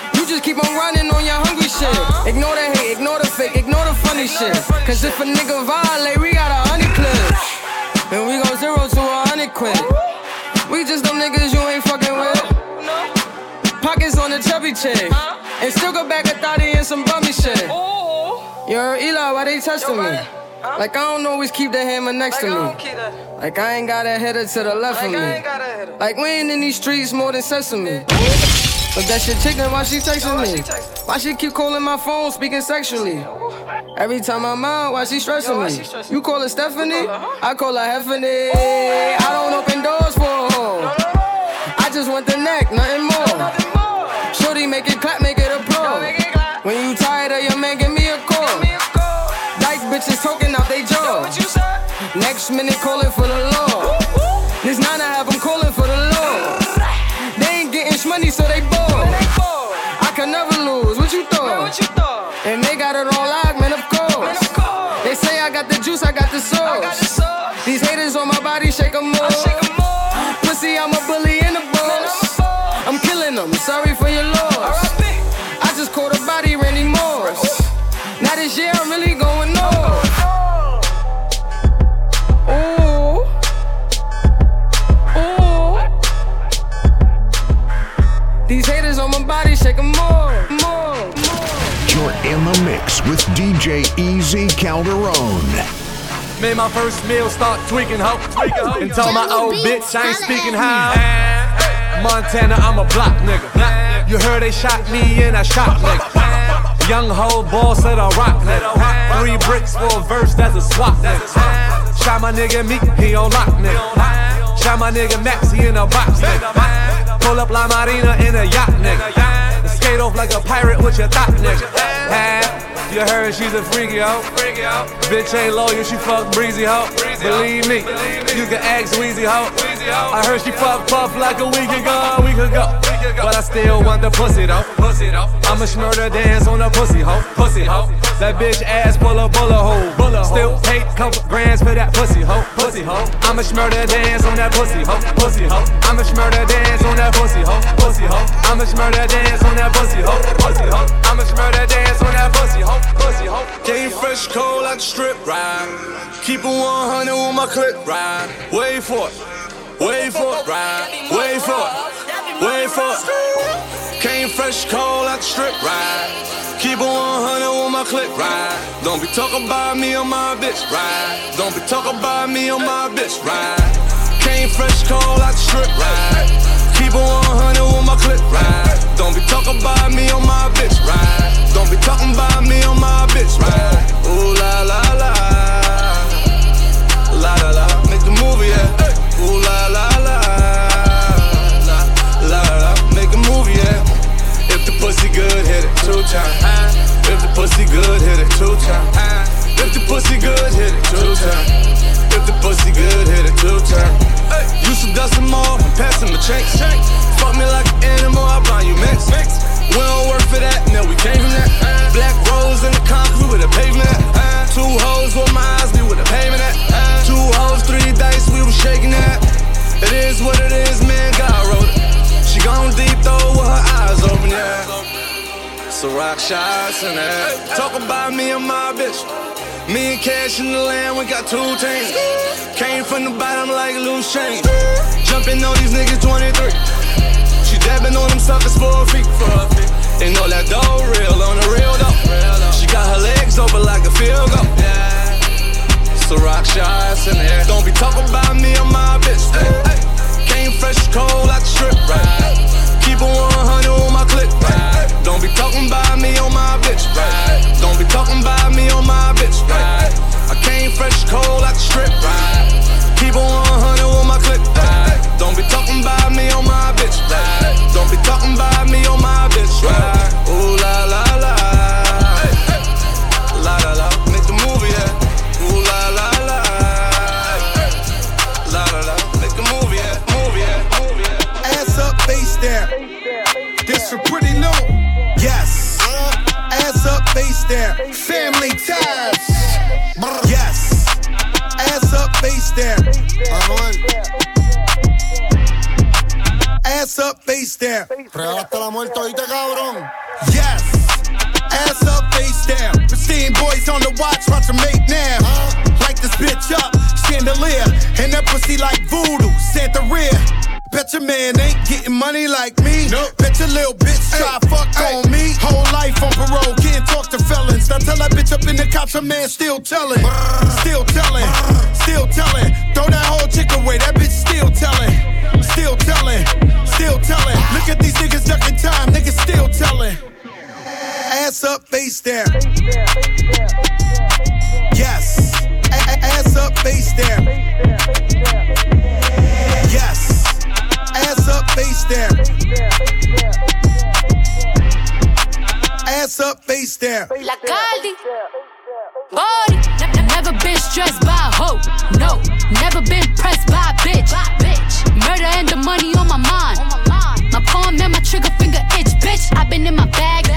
You just keep on running on your hungry shit. Ignore the hate, ignore the fake, ignore the funny shit. Cause if a nigga violate, we got a honey clip. And we go zero to a hundred quid. We just them niggas you ain't fucking with. Pockets on the chubby chick. And still go back a thotty and some bummy shit. Yo, Eli, why they testing me? Like I don't always keep the hammer next to me. Like I ain't got a header to the left of me. Like we ain't in these streets more than sesame. But that shit chicken, why she texting me? Why she keep calling my phone, speaking sexually? Every time I'm out, why she stressing me? You call her Stephanie? I call her Heffany. I don't open doors for a hoe. I just want the neck, nothing more. Shorty make it clap, make it applaud. Next minute calling for the law. This nine I have them calling for the law. They ain't getting money, so they bored. I can never lose. What you thought? And they got it on lock, man. Of course. They say I got the juice, I got the sauce. These haters on my body, shake 'em more. Pussy, I'm a bully in the boss. I'm killing them. Sorry for your loss. Mix with DJ Easy Calderon. Made my first meal, start tweaking, ho. And told my old bitch I ain't speaking how. Montana, I'm a block nigga. You heard they shot me and I shot nigga. Young hoe boss said the rock nigga. Three bricks for a verse, that's a swap nigga. Shot my nigga Meek, he on lock nigga. Shot my nigga Max, he in a box nigga. Pull up La Marina in a yacht nigga. Skate off like a pirate with your thought nigga. Ah, You heard she's a freaky hoe. Bitch ain't loyal, she fuck breezy hoe. Believe me, you can ask Weezy hoe. I heard she fuck Puff like a week ago, a week ago. But I still want the pussy though. I'ma smurder dance on the pussy hoe. Pussy hoe. That bitch ass full of bullet hole. Still hate couple grands for that pussy hoe. Pussy hoe. I'ma smurder dance on that pussy hoe. Pussy hoe. I'ma smurder dance on that pussy hoe. Pussy hoe. I'ma smurder dance on that pussy hoe. Pussy hoe. I'ma smurder dance on that pussy hoe. Pussy hoe. Came fresh cold like the strip, ride. Keep it 100 with my clip, ride. Wait for it, wait for it, ride. Wait for it, wait for it. Came fresh cold like the strip, ride. Keep it 100 with my clip, ride. Don't be talking about me on my bitch, ride. Don't be talking about me on my bitch, ride. Came fresh cold like the strip, ride. Keep it 100 with my clip, ride. Don't be talking about me on my bitch, ride. Don't be talking about me on my bitch, ride. Ooh la la la. La la la. Make the movie, yeah. Ooh la la la. La la la. Make a movie, yeah. If the pussy good, hit it two times. If the pussy good, hit it two times. If the pussy good, hit it two times. If the pussy good, hit it two times. Used to dust and pass them the checks. Fuck me like an animal, I buy you mix. We don't work for that, no, we came from that. Black rose in the concrete with a pavement at. Two hoes with my eyes, be with a pavement at. Two hoes, three dice, we was shaking that. It is what it is, man, God wrote it. She gone deep though with her eyes open, yeah. So rock shots and that. Talk about me and my bitch. Me and Cash in the land, we got two teams. Came from the bottom like loose change. Jumping on these niggas 23. She dabbing on them suckers for a fee. They know that dough real on the real though. She got her legs open like a field goal. So rock shots in there. Don't be talking about me or my bitch. Came fresh cold like the strip, right? Keep it 100 on my clip, right? Don't be talking about me on my bitch, right? Don't be talking about me on my bitch, right? I came fresh cold like the strip, right? Keep it 100 on my clip, right? Don't be talking about me on my bitch, right? Don't be talking about me on my bitch, right? Ooh la la la. La la. Make the movie, yeah. Ooh la la la. La la la. Make the movie, yeah. Movie, yeah. Movie, yeah. Ass up, face down. Face down. Family ties. Yes. Ass up, face down. Ass up, face down. Regalaste la muerte ahorita, cabrón. Yes. Ass up, face down. Pristine boys on the watch, watch them make now. Light this bitch up, chandelier. And that pussy like voodoo, Santería. Bet your man ain't getting money like me. Nope. Bet your little bitch try fuck on me. Whole life on parole, can't talk to felons. Now tell that bitch up in the cops, her man still telling. Still telling, still telling. Throw that whole chick away, that bitch still telling. Still telling, still telling. Look at these niggas ducking time, niggas still telling. Ass up, face down. Yes. A- a- ass up, face down. Yes. Ass up, face down. Ass up, face down. La Caldi. Body. Never been stressed by a hoe. No. Never been pressed by a bitch. Murder and the money on my mind. My palm and my trigger finger itch, bitch. i been in my bag,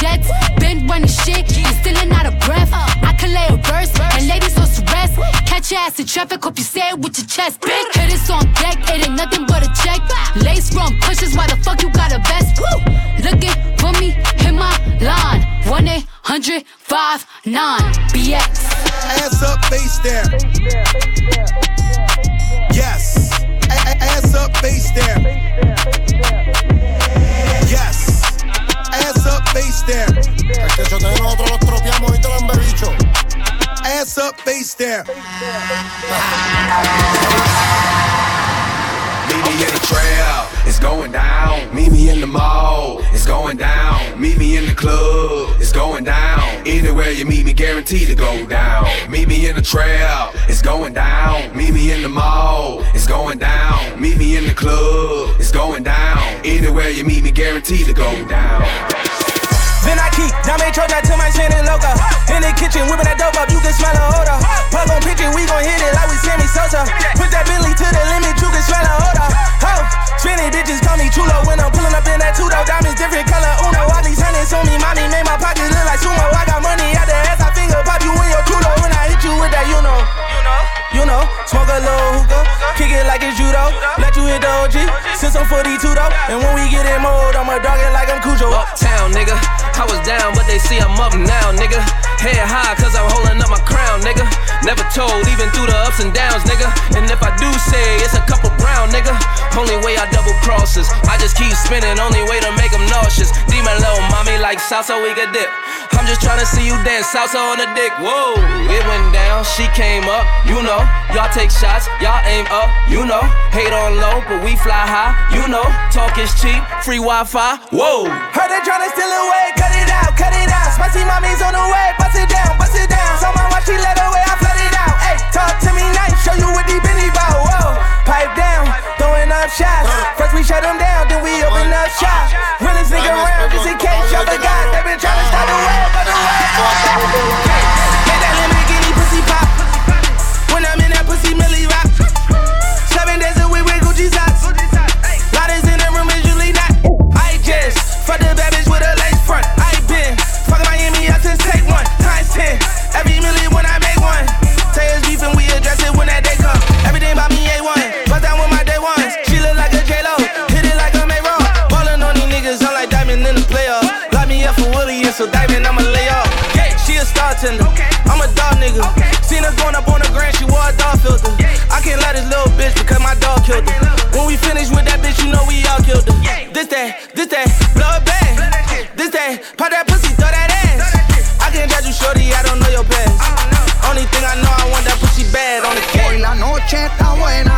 jets. Been running shit and stealing out of breath. I can lay a verse and ladies on rest. Catch your ass in traffic, hope you say it with your chest, bitch. Hit this on deck, it ain't nothing but a check. Lace from pushes, why the fuck you got a vest? Looking for me, hit my line. 1 800 59 BX. Ass up, face down. Yes. A- ass up, face down. Face down. Es que yo te nosotros los tropeamos y te lo han bebicho. Ass up, face down. Meet me in the trail, it's going down. Meet me in the mall, it's going down. Meet me in the club, it's going down. Anywhere you meet me, guaranteed to go down. Meet me in the trail, it's going down. Meet me in the mall, it's going down. Meet me in the club, it's going down. Anywhere you meet me, guaranteed to go down. Then I keep Dame Troja to my and loca. In the kitchen, whipping that dope up, you can smell the odor. Plug on picture, we gon' hit it like we Sammy Sosa. Put that Billy to the limit, you can smell the odor. Ho, spinning bitches call me chulo when I'm pulling up in that two-door. Diamonds different color, uno. All these hundreds on me, mommy made my pockets look like sumo. I got money out the ass, I finger pop you in your culo when I hit you with that, you know. You know, smoke a little hookah, kick it like it's judo. Let you hit the OG, since I'm 42 though. And when we get in mode, I'ma dog it like I'm Cujo. Uptown, nigga. I was down, but they see I'm up now, nigga. Head high, cause I'm holding up my crown, nigga. Never told, even through the ups and downs, nigga. And if I do say it's a couple brown, nigga. Only way I double crosses. I just keep spinning, only way to make them nauseous. Demon low, mommy like salsa, we could dip. I'm just tryna see you dance salsa on the dick. Whoa, it went down, she came up, you know. Y'all take shots, y'all aim up, you know. Hate on low, but we fly high, you know. Talk is cheap, free Wi Fi, whoa. Heard they tryna steal away, cut it out, cut it out. Spicy mommy's on the way, bust it down, bust it down. So my watch, she let away, I flood it out. Hey, talk to me nice, show you what deep in bow. Whoa, pipe down, up shots. First we shut them down, then we open up shop. Realest nigga around, just in case y'all forgot. They been tryna stop the way, but the way. Make that Lamborghini pussy pop. When I'm in that pussy, Milly rock. She a star tender. I'm a dog nigga. Seen her going up on the grand, she wore a dog filter. I can't let this little bitch because my dog killed her. When we finish with that bitch, you know we all killed her. This that, this that, blood bag. This that, pop that pussy, throw that ass. I can't judge you, shorty, I don't know your past. Only thing I know, I want that pussy bad on the cat. Hoy la noche está buena,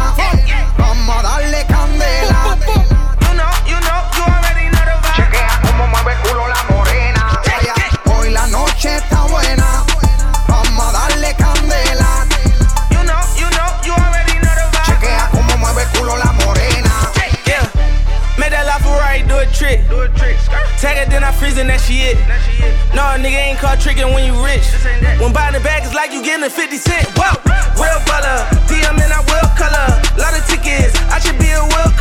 and that she it. No, nigga ain't caught tricking when you rich. When buying the bag, it's like you getting a 50 cent. Whoa, real butter. DM and I will color. Lot of tickets, I should be a will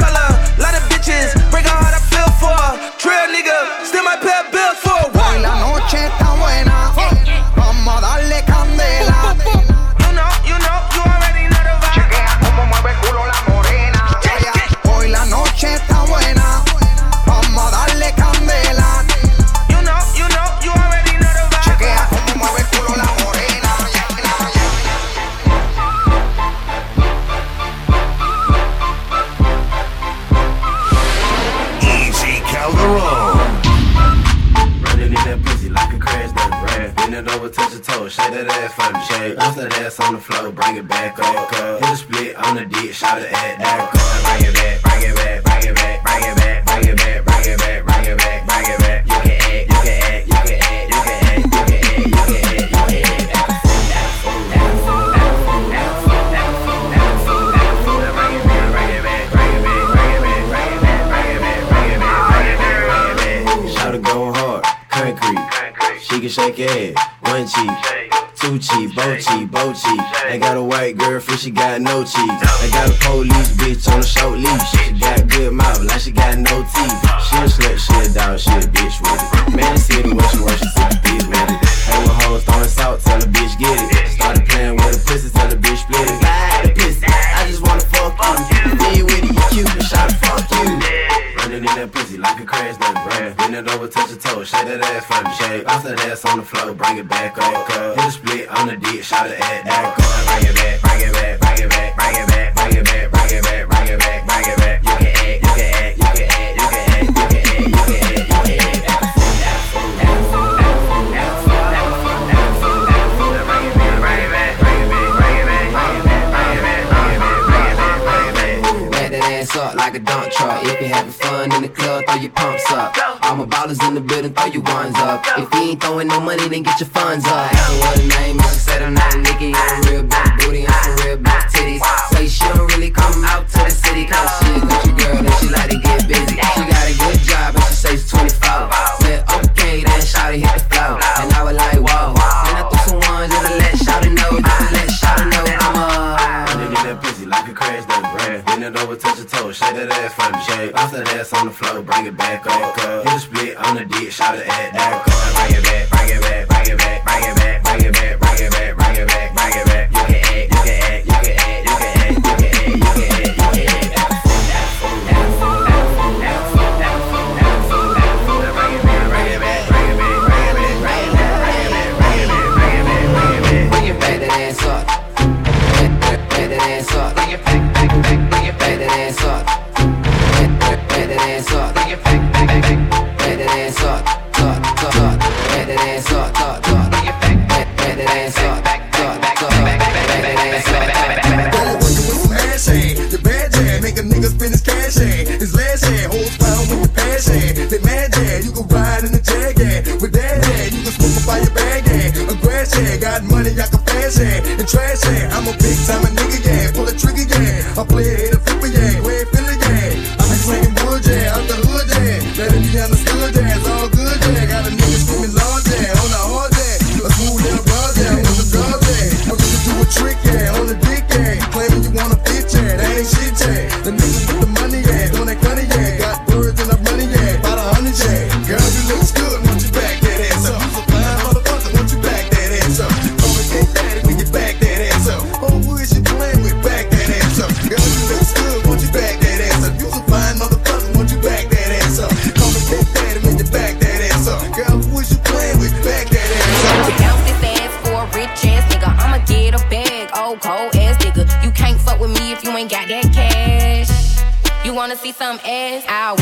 ass on the floor, bring it back up. Hit the split on the dick, shout it at that cup. Bring it back, bring it back, bring it back, bring it back, bring it back, bring it back, bring it back, bring it back. You can act, you can act, you can act, you can act, you can act, you can act, you can act. She can shake it, one cheek. Tucci, Bochi, Bochi. They got a white girlfriend, she got no cheeks. They got a police bitch on a short leash. She got good mouth, like she got no teeth. She a slut, she a dog, she a bitch with it. Man, see the way she works, she see the bitch with it. Hey, with hoes throwing salt, tell a bitch get it. touch the toe, shake that ass from the shake. Bounce that ass on the floor, bring it back up. Hit a split on the dick, shot it at that cup. Bring it back, bring it back, bring it back, bring it back, bring it back, bring it back, bring it back, bring it back. You can act, you can act, you can act, you can act, you can act, you can act, you can act. Up like a dump truck. If you're having fun in the club, throw your pumps up. Go. Our ballers in the building, throw your ones up. If you ain't throwing no money, then get your funds up. Don't with a name, young said I'm not a nigga. I'm real big booty, I'm some real big titties. Say she don't really come out to touch your toe, shake that ass for the shape. Bounce that ass on the floor, bring it back up. Hit a split on the dick, shout it at that car. Bring it back, bring it back, bring it back, bring it back, bring it back, bring it back, bring it back. ass and trash ass. I'm a big dumb ass. I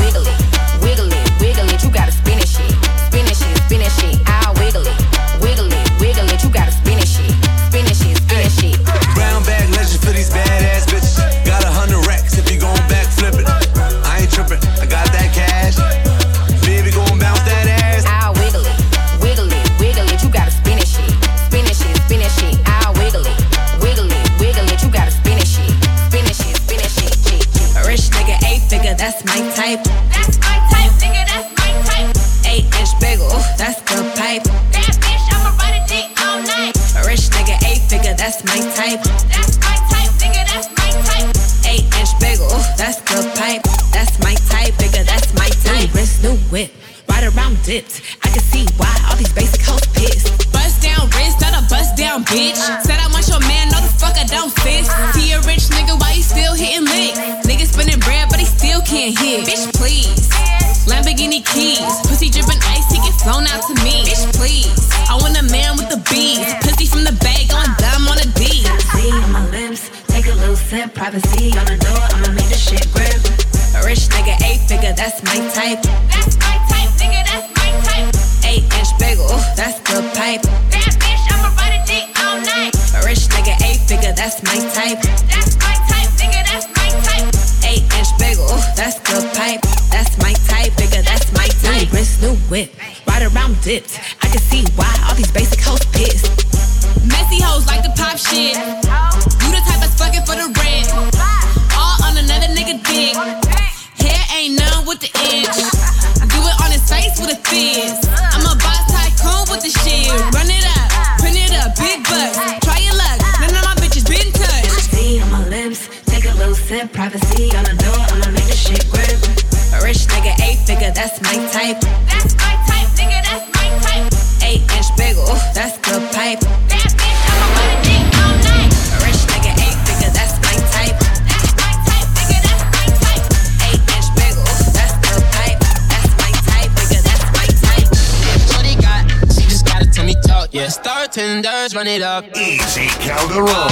let's run it up. Easy Calderon.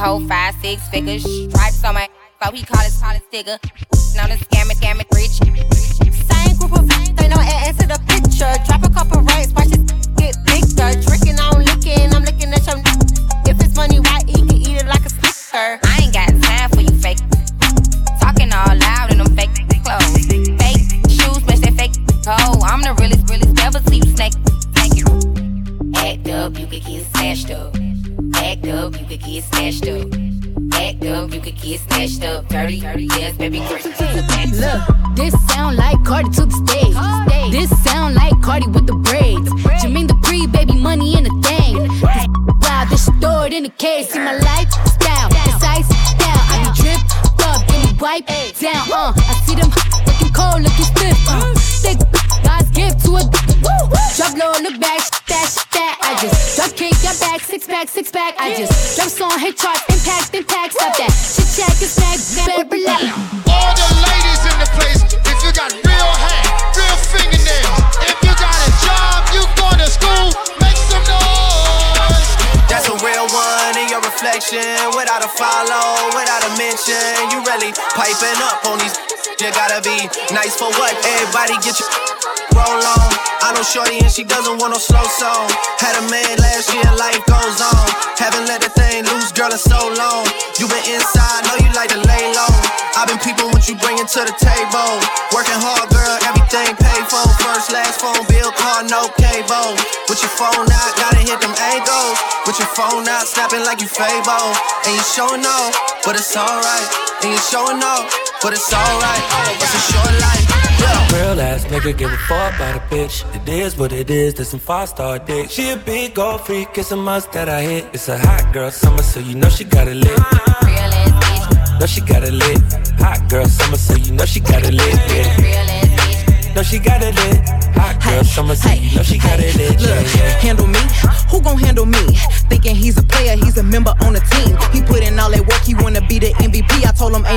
cold, five, six figures. Stripes on my, so he call his college digger. follow without a mention. You really piping up on these. You gotta be nice for what? Everybody get your roll on. I know Shorty and she doesn't want no slow song. Had a man last year, life goes on. Haven't let the thing loose, girl, in so long. You been inside, know you like to lay low. i been peeping what you bringing to the table. Working hard, girl, everything paid for. First, last phone bill, car, no cable. With your phone out, gotta hit them angles. With your phone out, snapping like you Fabo. And you showing up, but it's alright. And you showing up, but it's alright. Oh, it's a short life. Real ass nigga give a fuck about a bitch. It is what it is, There's some five star dick. She a big old freak, it's a must that I hit. It's a hot girl summer, so you know she got it lit. Real ass bitch. Know she got it lit. Hot girl summer, so you know she got it lit. Yeah. Real ass bitch. Know she got it lit. Hot girl summer, so you know she gotta lit. Look, handle me? Who gon' handle me? Thinking he's a player, he's a member on the team. He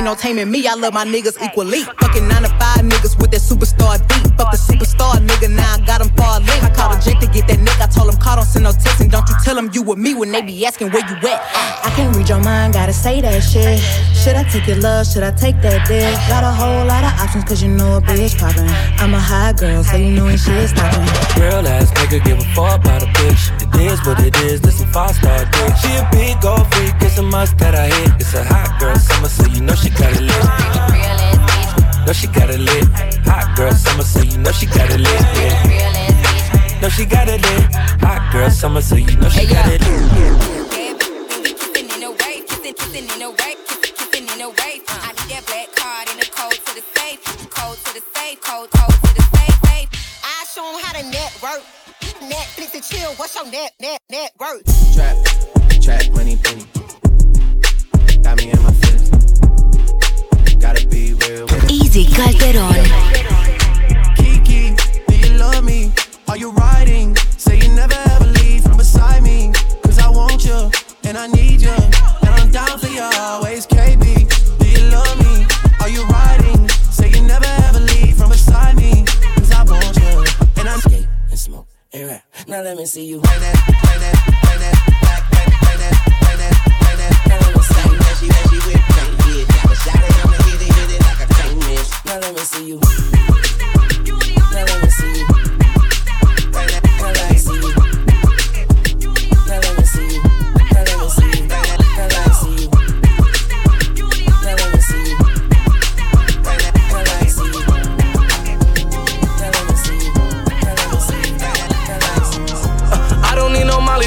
ain't no taming me. I love my niggas equally. Fucking nine to five niggas with that superstar beat. Fuck the superstar nigga, now I got him far link. I called a jet to get that nigga. I told him call, don't send no text. And don't you tell him you with me when they be asking where you at. I can't read your mind, gotta say that shit. Should I take your love? Should I take that dick? Got a whole lot of options, cause you know a bitch poppin'. I'm a high girl, so you know when shit stoppin'. Real ass nigga give a fuck about a bitch. It is what it is, this some five star dick. She a big gold freak, it's a must that I hit. It's a hot girl summer, so you know she got it lit. Know she got it lit. Hot girl summer, so you know she got it lit. Yeah. Know she got it lit. Hot girl summer, so you know she got it lit. I need that black card in the cold, for the state, cold to the safe, cold to the safe. I show 'em how to network. Netflix and chill. What's your net net net worth? Trap, trap, money, penny. Got me in my feelings. Gotta be real. Easy Calderón. Kiki, do you love me? Are you riding? Say you never ever leave from beside me. Cause I want you, and I need you. And I'm down for you always, KB. Do you love me? Are you riding? Say you never ever leave from beside me. Cause I want you, and I'm skate and smoke and rap. Now let me see you. That. Now let me see you. Reggie, Reggie with get. Got a shot Now let me see you. Now let me see you. Now let me see you. Now let me see you.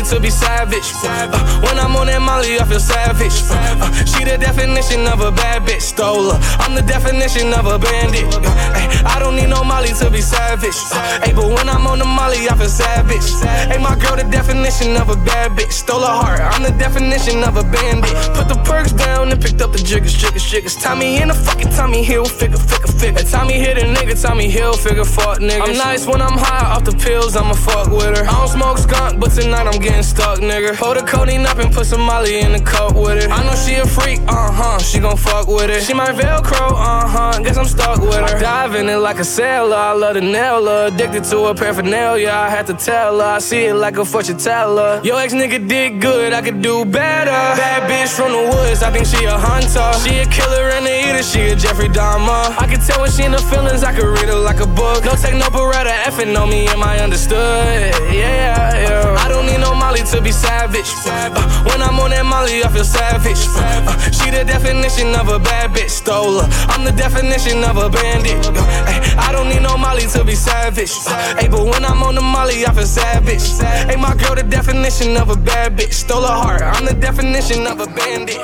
To be savage. Uh, when I'm on that Molly, I feel savage. Uh, she the definition of a bad bitch, stole her. I'm the definition of a bandit. Uh, ay, I don't need no Molly to be savage. Uh, ay, but when I'm on the Molly, I feel savage. Hey, my girl, the definition of a bad bitch, stole her heart. I'm the definition of a bandit. Put the perks down and picked up the jiggers, jiggers, jiggers. Tommy in the fucking Tommy Hill, figure, figure, figure. Tommy hit a nigga, Tommy Hill, figure, fuck nigga. I'm nice when I'm high off the pills, I'ma fuck with her. I don't smoke skunk, but tonight I'm getting stuck, nigga. Pour the codeine up and put some Molly in the cup with it. I know she a freak, uh huh. She gon' fuck with it. She my Velcro, uh huh. Guess I'm stuck with her. I in it like a sailor. I love the nail. Addicted to her paraphernalia. I had to tell her. I see it like a fortune teller. Yo, ex nigga did good. I could do better. Bad bitch from the woods. I think she a hunter. She a killer and a eater. She a Jeffrey Dahmer. I can tell when she in the feelings. I could read her like a book. No take no beretta. Effing on me. Am I understood? Yeah, yeah. I don't need no Molly to be savage. Uh, when I'm on that Molly, I feel savage. Uh, she the definition of a bad bitch, stole her. I'm the definition of a bandit. Uh, ay, I don't need no Molly to be savage. Uh, ay, but when I'm on the Molly, I feel savage. Hey, my girl, the definition of a bad bitch, stole her heart. I'm the definition of a bandit.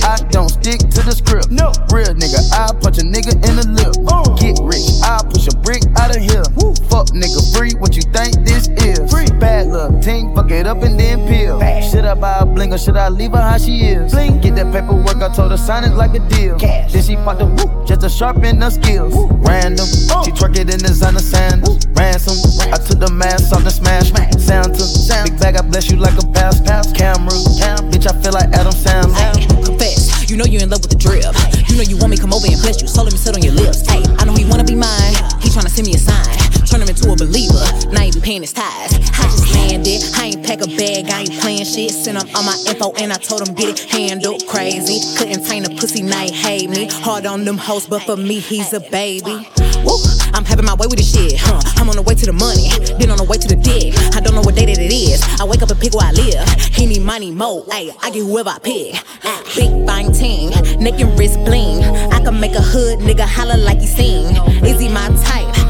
I don't stick to the script. No. Real nigga, I punch a nigga in the lip. Get rich, I push a brick out of here. Woo. Fuck nigga free, what you think this is? Free. Bad luck, ting, fuck it up and then peel. Should I buy a bling or should I leave her how she is? Bling. Get that paperwork, I told her sign it like a deal. Cash. Then she popped the whoop just to sharpen her skills. Random, oh. she twerk it in designer sandals. Ransom, I took the mask off and smash. Santa, big bag, I bless you like a pass. pass. Camera, bitch, I feel like Adam Sandler. Confess, you know you're in love with the drip. You know you want me come over and bless you, so let me sit on your lips. Hey, I know he wanna be mine. He tryna send me a sign, turn him into a believer. Now he be paying his ties. I just landed, I ain't pack a bag, I ain't playing shit. Sent him all my info and I told him get it handled. Crazy, couldn't tame a pussy, night hate me. Hard on them hoes, but for me he's a baby. Woo, I'm having my way with this shit, huh? I'm on the way to the money, then on the way to the dick. I don't know what day that it is. I wake up and pick where I live. He need money more, ayy. I get whoever I pick. Ah, Big fine ting, neck and wrist bling. I can make a hood nigga holler like he sing. Is he my type?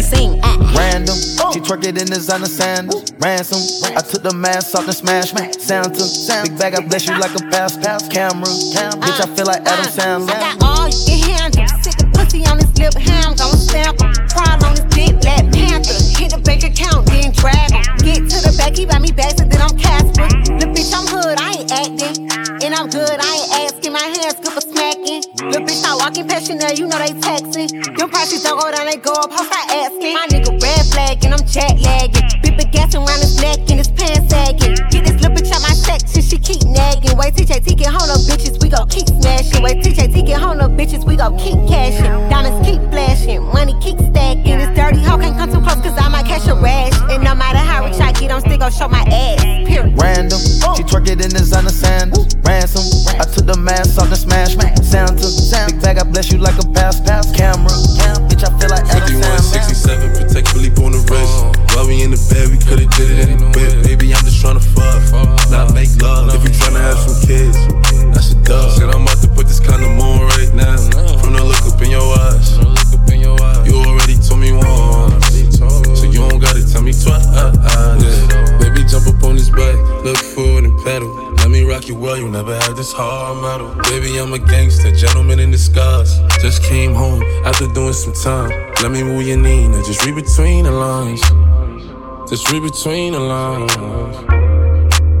Holler he sing. Ah. Random, she twerk it in designer sandals. Ransom, I took the mask off and smash. Santa, big bag, I bless you like a pass. pass. Camera, bitch, I feel like Adam Sandler. I got all you can handle. Sit the pussy on his lip, ham, gon' stamp him. Crawl on his dick, Black Panther. Hit the bank account, then drag him. Get to the back, he buy me bags, and then I'm Casper. Look, bitch, I'm hood, I ain't acting. And I'm good, I ain't asking. My hands good for smacking. Look, bitch, start walking past Chanel, you know they taxing. Them prices don't go down, they go up, how start asking. My nigga red flag, and I'm jet lagging. Bip gas around his neck, and his pants sagging. Get this little bitch out my section, she keep nagging. Wait, TJT get home, up bitches, we gon' keep smashing. Wait, TJT get home, up bitches, we gon' keep cashing. Diamonds keep flashing, money keep stacking. This dirty hoe can't come too close, cause I might catch a rash. And no matter how rich I get, I'm still gon' show my ass. Period. Random, she twerk it in designer sandals. Ransom, I took the mask off and smash Santa, big bag, I bless you like a pass, pass camera. Bitch, I feel like Adam 51, 67, Patek Philippe on the wrist. While we in the bed, we could've did it in the bed. Baby, I'm just tryna fuck, not make love. If you tryna have some kids, that's a dub. Said I'm about to put this kind of on right now. From the look up in your eyes, you already told me once, so you don't gotta tell me twice. Baby, jump up on this bike, look forward and pedal. Rock you well, you never had this hard metal. Baby, I'm a gangster, gentleman in disguise. Just came home after doing some time. Let me move your knee, just read between the lines. Just read between the lines.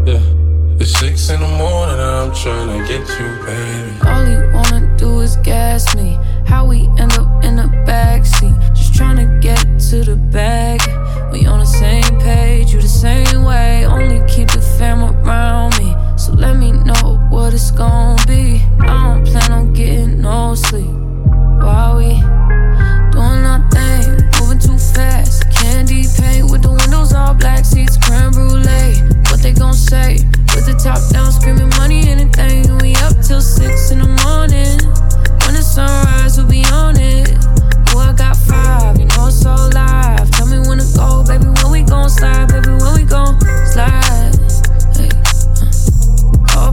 Yeah. It's six in the morning and I'm trying to get you, baby. All you wanna do is gas me. How we end up in the backseat. Just trying to get to the bag. We on the same page, you the same way. Only keep the fam around me. So let me know what it's gonna be. I don't plan on getting no sleep. While we doing our thing, moving too fast. Candy paint with the windows all black, seats creme brulee. What they gon' say? With the top down, screaming money, anything. We up till six in the morning. When the sunrise, we'll be on it. Oh, I got five, you know it's so live. Tell me when to go, baby. When we gon' slide, baby. When we gon' slide.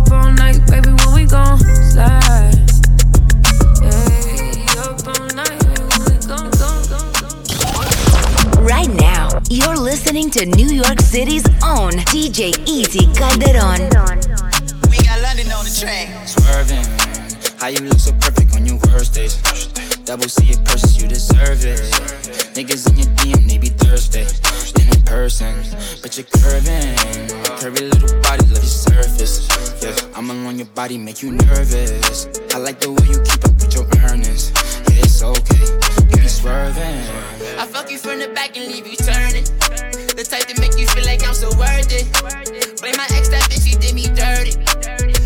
Hey. Up all night, baby. When we gon' slide. Right now, you're listening to New York City's own DJ Easy Calderon. We got London on the track. Swerving. How you look so perfect on your worst days. Double C it purses, you deserve it. Niggas in your DM, they be thirsty. And in person, but you're curving. Curvy little body, love your surface. Yeah, I'm along your body, make you nervous. I like the way you keep up with your earnings. Yeah, it's okay. You be swerving. I fuck you from the back and leave you turning. The type to make you feel like I'm so worth it. Blame my ex, that bitch, she did me dirty.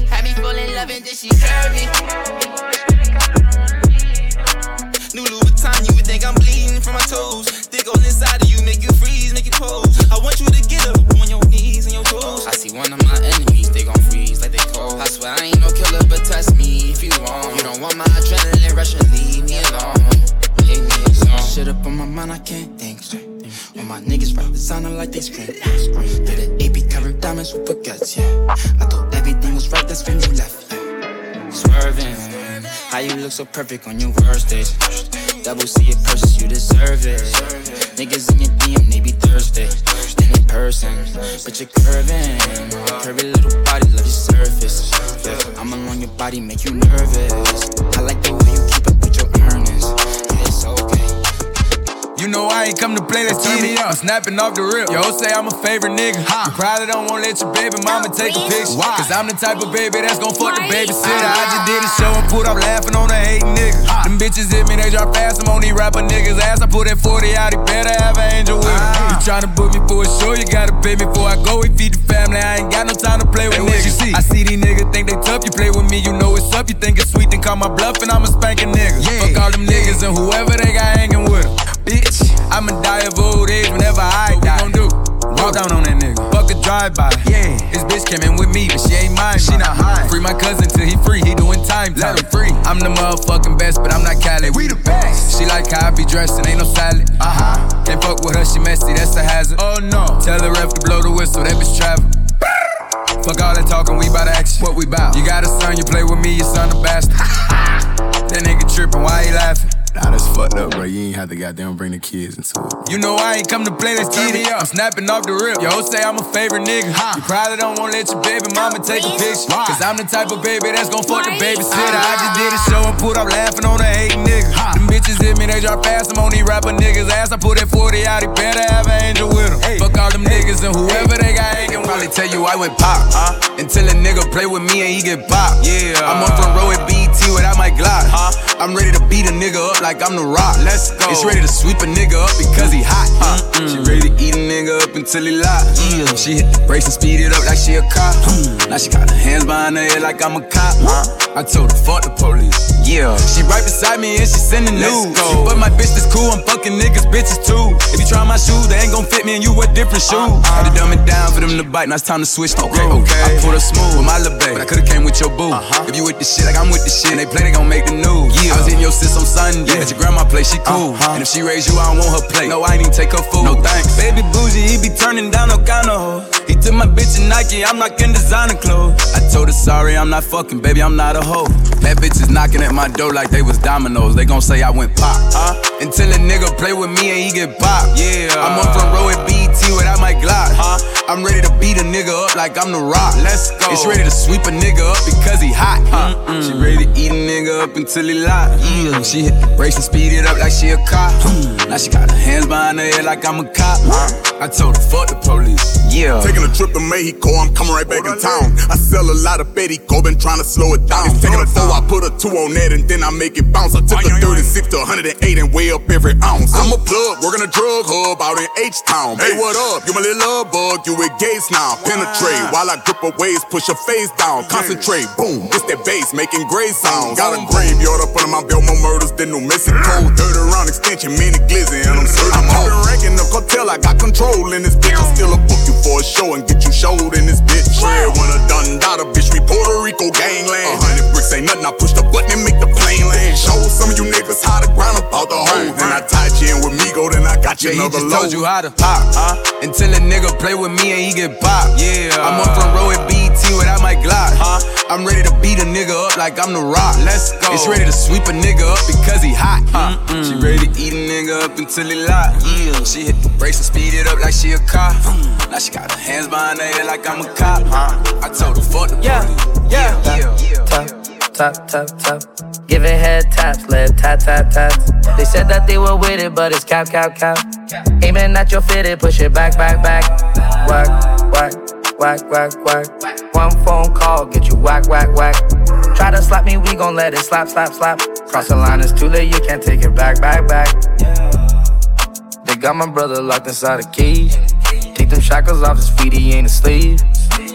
Had me fall in love and then she curvy. New Louis Vuitton, you would think I'm bleeding from my toes. Dick on inside of you, make you freeze, make you pose. I want you to get up on your knees and your toes. I see one of my enemies, they gon' freeze like they cold. I swear I ain't no killer, but test me if you want. You don't want my adrenaline rush and leave me alone. Leave me alone. Shit up on my mind, I can't think straight. All my niggas rap designer like they scream. Yeah, the AP covered diamonds with baguettes, yeah. I thought everything was right, that's when you left, yeah. Swerving. How you look so perfect on your worst days. Double C it purses, you deserve it. Niggas in your DM, they be thirsty. And in person, but you're curving. Curvy little body, love your surface. Yeah, I'm along your body, make you nervous. I like the way you keep up with your earnings. Yeah, it's okay. You know I ain't come to play, let's turn me up. I'm snapping off the rip. Yo, say I'm a favorite nigga. You probably don't wanna let your baby mama take a picture. Why? Cause I'm the type of baby that's gon' fuck the babysitter. I just did a ah. show and put up laughing on the hating niggas. Them bitches hit me, they drop fast. I'm on these rapper niggas' ass. I put that 40 out, he better have an angel with him. Ah. You tryna book me for a show, you gotta pay me before I go. We feed the family, I ain't got no time to play with niggas. You see? I see these niggas think they tough, you play with me, you know it's up. You think it's sweet, then call my bluff, and I'ma spank a spanking nigga. Fuck all them niggas and whoever Walk down on that nigga. Fuck a drive-by. Yeah. This bitch came in with me, but she ain't mine. She not high. Free my cousin till he free. He doing time. Let him free. I'm the motherfucking best, but I'm not Cali. We the best. She like how I be dressed and ain't no salad. Uh huh. Can't fuck with her, she messy. That's a hazard. Oh no. Tell the ref to blow the whistle. That bitch travel. Fuck all that talking, we bout action. What we bout? You got a son, you play with me, your son a bastard. [laughs] that nigga tripping, why he laughing? Nah, that's fucked up, bro. You ain't have to goddamn bring the kids into it. You know I ain't come to play, let's get it up. I'm snapping off the rip. Yo, say I'm a favorite nigga. You probably don't wanna let your baby mama take a picture. Cause I'm the type of baby that's gon' fuck the babysitter. Ah. I just did a show and put up laughing on the hating nigga. Them bitches hit me, they drop fast. I'm on these rapper niggas' ass. I put that 40 out, he better have an angel with him. Fuck all them niggas and whoever they got with. Probably tell you I went pop, huh? Until a nigga play with me and he get popped. Yeah. I'm on front row at BET without my Glock, huh? I'm ready to beat a nigga up like I'm the rock. Let's go. It's ready to sweep a nigga up because he hot. Uh, she ready to eat a nigga up until he lock. Yeah. She hit the brakes and speed it up like she a cop. now she got her hands behind her head like I'm a cop. I told her fuck the police. Yeah. She right beside me and she sending news. But my bitch that's cool. I'm fucking niggas, bitches too. If you try my shoes, they ain't gon' fit me and you wear different shoes. Had to dumb it down for them to bite. Now it's time to switch the okay, okay. I pulled her smooth with my little babe, but I could've came with your boo. Uh-huh. If you with the shit like I'm with the shit, and they play, they gon' make the news. Yeah. I was in your sis on Sunday. Yeah. At your grandma place, she cool. Uh-huh. And if she raise you, I don't want her plate. No, I ain't even take her food. No thanks. Baby bougie, he be turning down no kind of hoe. He took my bitch in Nike, I'm not in designer clothes. I told her sorry, I'm not fucking, baby, I'm not a hoe. That bitch is knocking at my door like they was dominoes. They gon' say I went pop. Huh? Until a nigga play with me and he get pop. Yeah. I'm on front row at BET without my Glock. Huh? I'm ready to beat a nigga up like I'm the rock. Let's go. It's ready to sweep a nigga up because he hot. Huh? Mm-mm. She ready to eat a nigga up until he lock. Yeah. Mm. She hit the brakes and speed it up like she a cop. Hmm. now she got her hands behind her head like I'm a cop. I told her fuck the police. Yeah. Taking a trip to Mexico, I'm coming right back in town. I sell a lot of Betty Go, been trying to slow it down. It's taking a four, I put a two on that and then I make it bounce. I took a 36 to 108 and weigh up every ounce. I'm a plug, working a drug hub out in H Town. Hey, what up? You my little love bug, you with gates now. Penetrate while I grip her waist, push her face down. Concentrate, boom, it's that bass making gray sounds. Got a graveyard up under my belt, more murders than New Mexico. Third around extension, mini glizzy, and I'm certain. I'm up and ranking the cartel, I got control in this bitch. I still a book you for a show and get you showed in this bitch. Shred when a done daughter, bitch, we Puerto Rico gangland. A hundred bricks ain't nothing, I push the button and make the plane land. Show some of you niggas how to grind about the hole. Then I tied you in with Migo, then I got you Yeah, he just low. told you how to pop. Huh? Until a nigga play with me and he get popped. Yeah. I'm on front row at BET without my Glock. Huh? I'm ready to beat a nigga up like I'm the rock. Let's go. It's ready to sweep a nigga up because he hot. Huh? She ready to eat a nigga up until he lock. Yeah. She hit the brakes and speed it up like she a cop. Mm. Now she got her hands behind her head like I'm a cop. Huh? I told her fuck the yeah. Yeah, yeah. Top, top, top, top. Giving head taps, lip tap, tap, taps. They said that they were with it, but it's cap, cap, cap. Aiming at your fitted, push it back, back, back. Whack, whack, whack, whack, whack. One phone call, get you whack, whack, whack. Try to slap me, we gon' let it slap, slap, slap. Cross the line, it's too late, you can't take it back, back, back. They got my brother locked inside a cage. Take them shackles off his feet, he ain't a slave.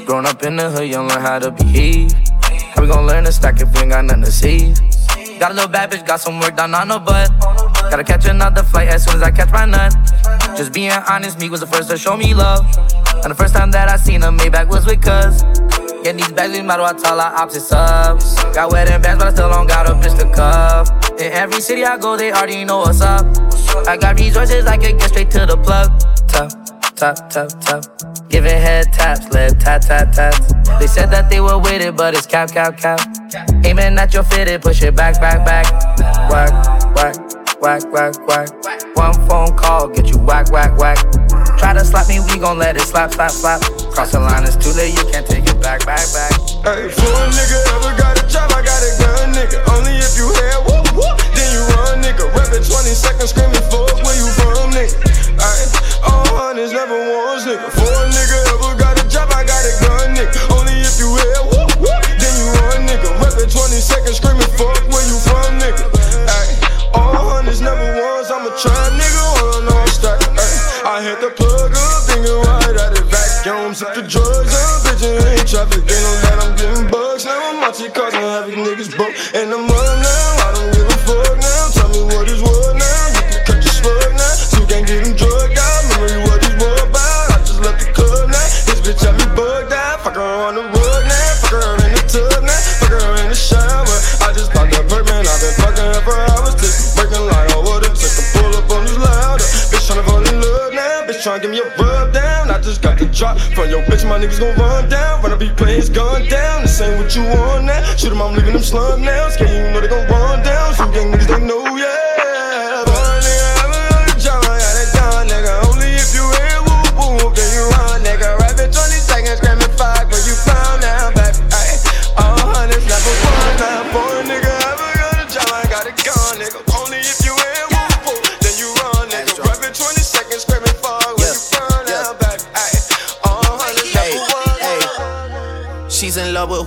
Grown up in the hood, you learn how to behave. We gon' learn to stack if we ain't got nothing to see. Got a little bad bitch, got some work done on her butt. Gotta catch another flight as soon as I catch my nut. Just being honest, me was the first to show me love. And the first time that I seen her, Maybach was with cuz. Getting these bags, no matter what, tell our opposite subs. Got wedding bands, but I still don't got a bitch to cuff. In every city I go, they already know what's up. I got resources, I can get straight to the plug. Top, top, top, top. Giving head taps, left tap, tap, taps. They said that they were with it, but it's cap, cap, cap. Aiming at your fitted, push it back, back, back. Whack, whack, whack, whack, whack. One phone call, get you whack, whack, whack. Try to slap me, we gon' let it slap, slap, slap. Cross the line, it's too late, you can't take it back, back, back. Hey, for a nigga ever got a job, I got a gun, nigga. Only if you had whoop whoop, then you run, nigga. Rapping 20 seconds, screaming fuck where you from, nigga. Hundreds never a nigga drop from your bitch. My niggas gon' run down. Run up, be his gun down. This ain't what you want now. Shoot 'em, I'm leaving them slum now. Scared you know they gon' run down. Some gang niggas they know, yeah.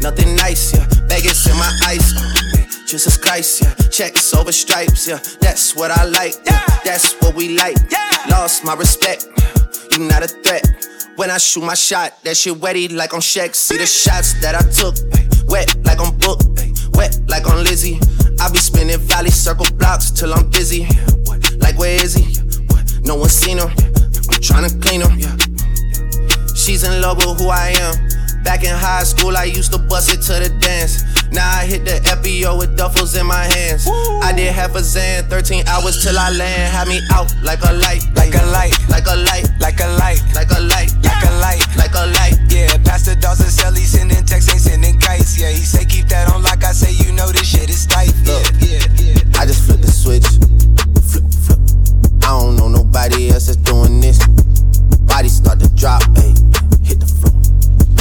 Nothing nice, yeah. Vegas in my ice, oh. Uh, Jesus Christ, yeah. Checks over stripes, yeah. That's what I like, yeah. That's what we like. Yeah. Lost my respect, you not a threat. When I shoot my shot, that shit wetty like on Shaq. See the shots that I took, wet like on Book, wet like on Lizzie. I be spinning valley circle blocks till I'm busy. Like where is he? No one seen him. I'm trying to clean him. She's in love with who I am. Back in high school, I used to bust it to the dance. Now I hit the FBO with duffels in my hands. Woo. I did half a Zan, 13 hours till I land. Had me out like a light, like a light, like a light, like a light, like a light, like a light, like a light. Yeah, Pastor Dawson sell he sending texts, ain't sending kites. Yeah, he say keep that on like I say, you know this shit is tight. Yeah, yeah, yeah. I just flipped the switch, flip, flip. I don't know nobody else that's doing this. Body start to drop, ayy, hit the floor.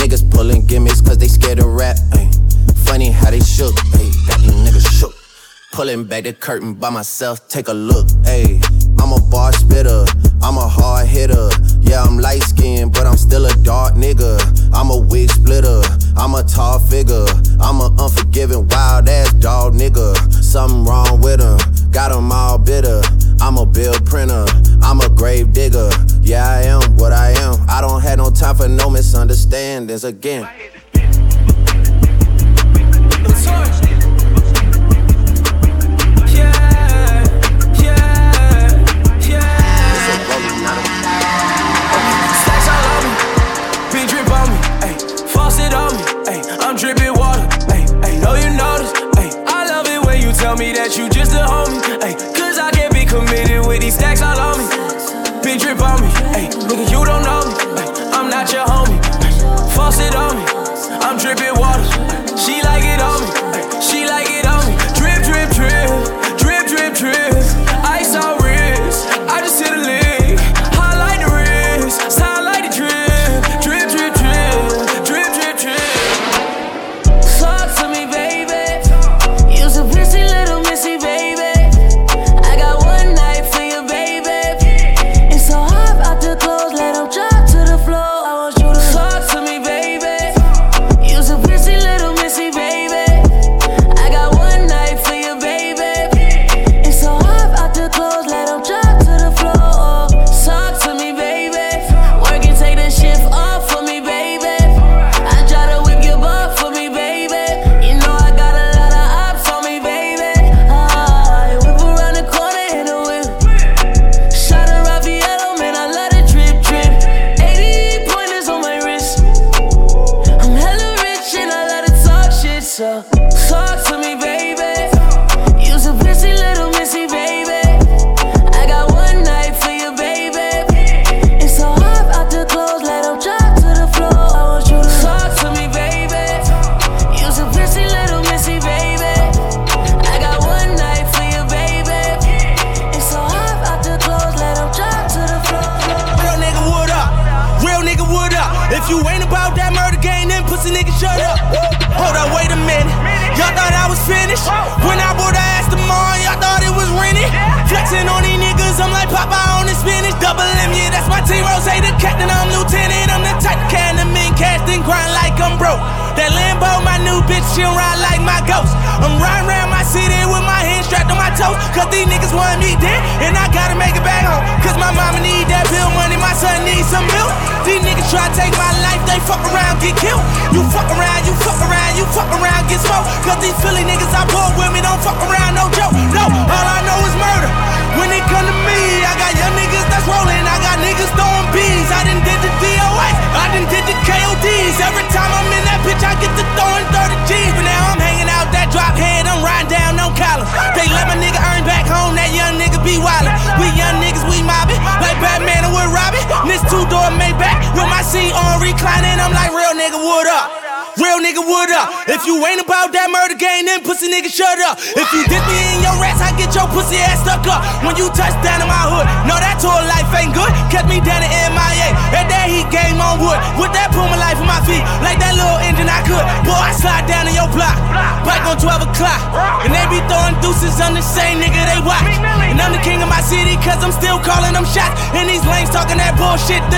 Niggas pulling gimmicks cause they scared to rap. Ay. Funny how they shook. Ay. Got niggas shook. Pulling back the curtain by myself, take a look. I'm a bar spitter, I'm a hard hitter. Yeah, I'm light skinned, but I'm still a dark nigga. I'm a wig splitter, I'm a tall figure. I'm an unforgiving, wild ass dog nigga. Something wrong with him, got him all bitter. I'm a bill printer, I'm a grave digger. Yeah, I am what I am. I don't have no time for no misunderstandings again. Dripping water. She like it on me,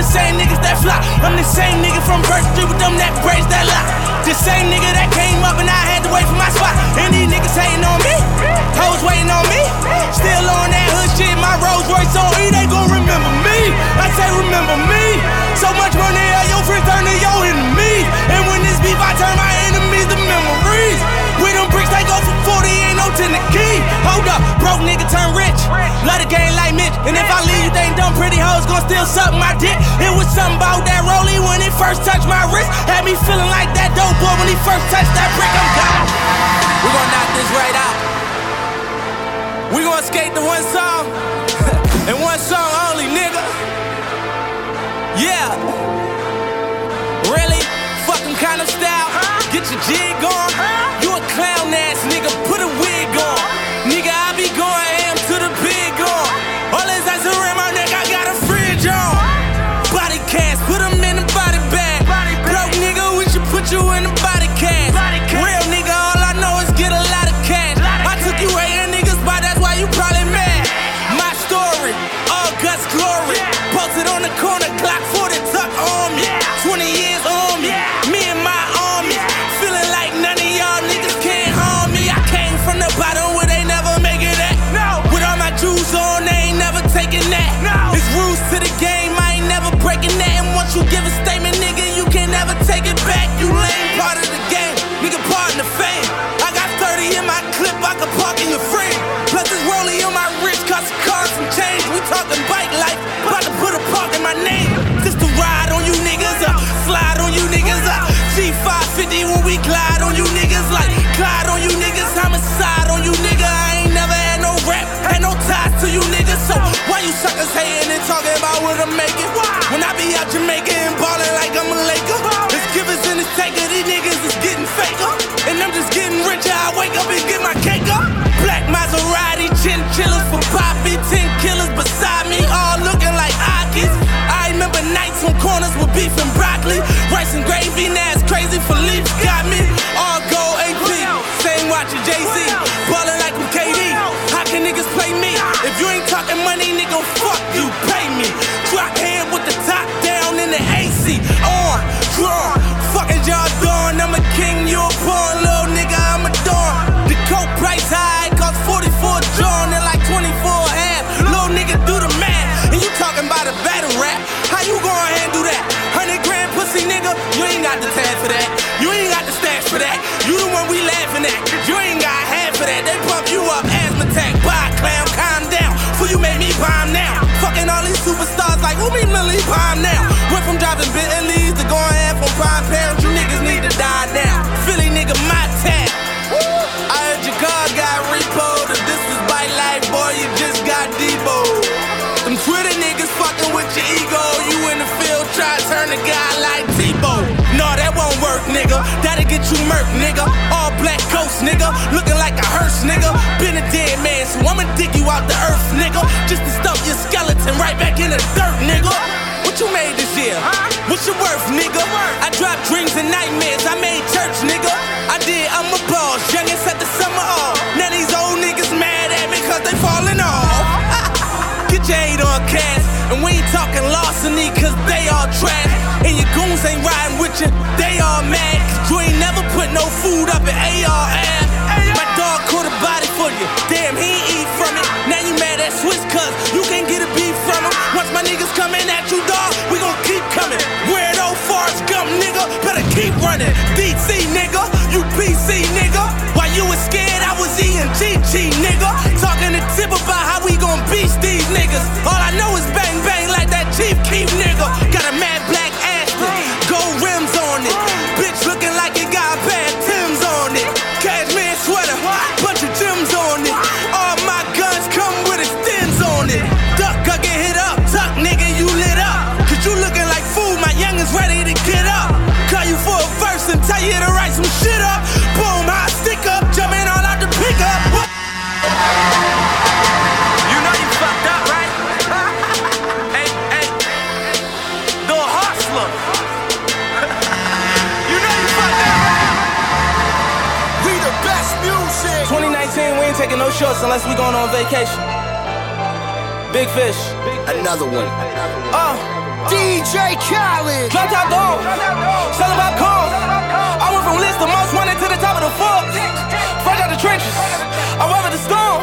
the same niggas that fly. I'm the same nigga from First Street with them that braids that lock. The same nigga that came up and I had to wait for my spot. And these niggas hating on me, hoes waiting on me. Still on that hood shit, my Rolls Royce on E, they gon' remember me. I say remember me. Nigga turn rich. Love the game like Mitch. And if I leave, you think dumb pretty hoes gon' still suck my dick. It was something about that rollie when it first touched my wrist. Had me feeling like that dope boy when he first touched that brick. I'm gone. We gon' knock this right out. We gon' skate to one song. [laughs] and one song only, nigga. Yeah. Really? Fucking kind of style. Get your jig on. You a clown ass nigga. Put a We bike life, about to put a park in my name. Just to ride on you niggas, uh, slide on you niggas, uh, G550 when we glide on you niggas, like Clyde on you niggas, homicide on you nigga. I ain't never had no rap, had no ties to you niggas. So why you suckers hating and talking about what I'm making? When I be out Jamaica and gravy. Now got the tag for that. You murk, nigga. All black coast, nigga. Looking like a hearse, nigga. Been a dead man, so I'ma dig you out the earth, nigga. Just to stump your skeleton right back in the dirt, nigga. What you made this year? What's your worth, nigga? I dropped dreams and nightmares. I made church, nigga. I did, I'm a boss. Young and set the summer off. Now these old niggas mad at me cause they falling off. [laughs] Get your hate on cast. And we ain't talking larceny cause they all trash niggas ain't riding with you, they all mad. Cause you ain't never put no food up in AR. My dog caught a body for you. Damn, he ain't eat from it. Now you mad at Swiss cuz you can't get a beef from him. Once my niggas come in at you, dog, we gon' keep coming. Where old Forrest Gump, nigga, better keep running. DC, nigga, you PC, nigga. While you was scared, I was eating GG, nigga. Talking to Tip about how we gon' beat these niggas. All I know is back. Shorts unless we going on vacation. Big fish. Another one. Uh, DJ Khaled. Drop top dog. Selling about corn. I went from list of most wanted to the top of the Forbes. Fresh out the trenches. I weather the storm.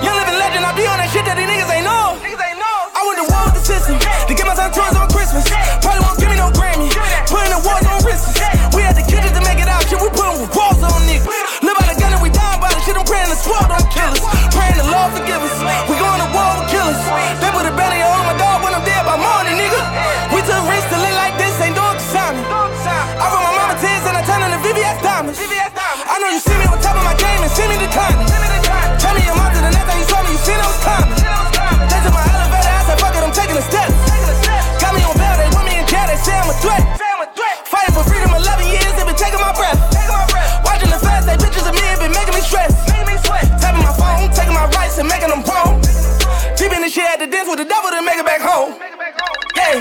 Young living legend. I be on that shit that these niggas ain't know. I went to war with the system to get my son toys on forgive us. We going dance with the devil to make it back home. Hey.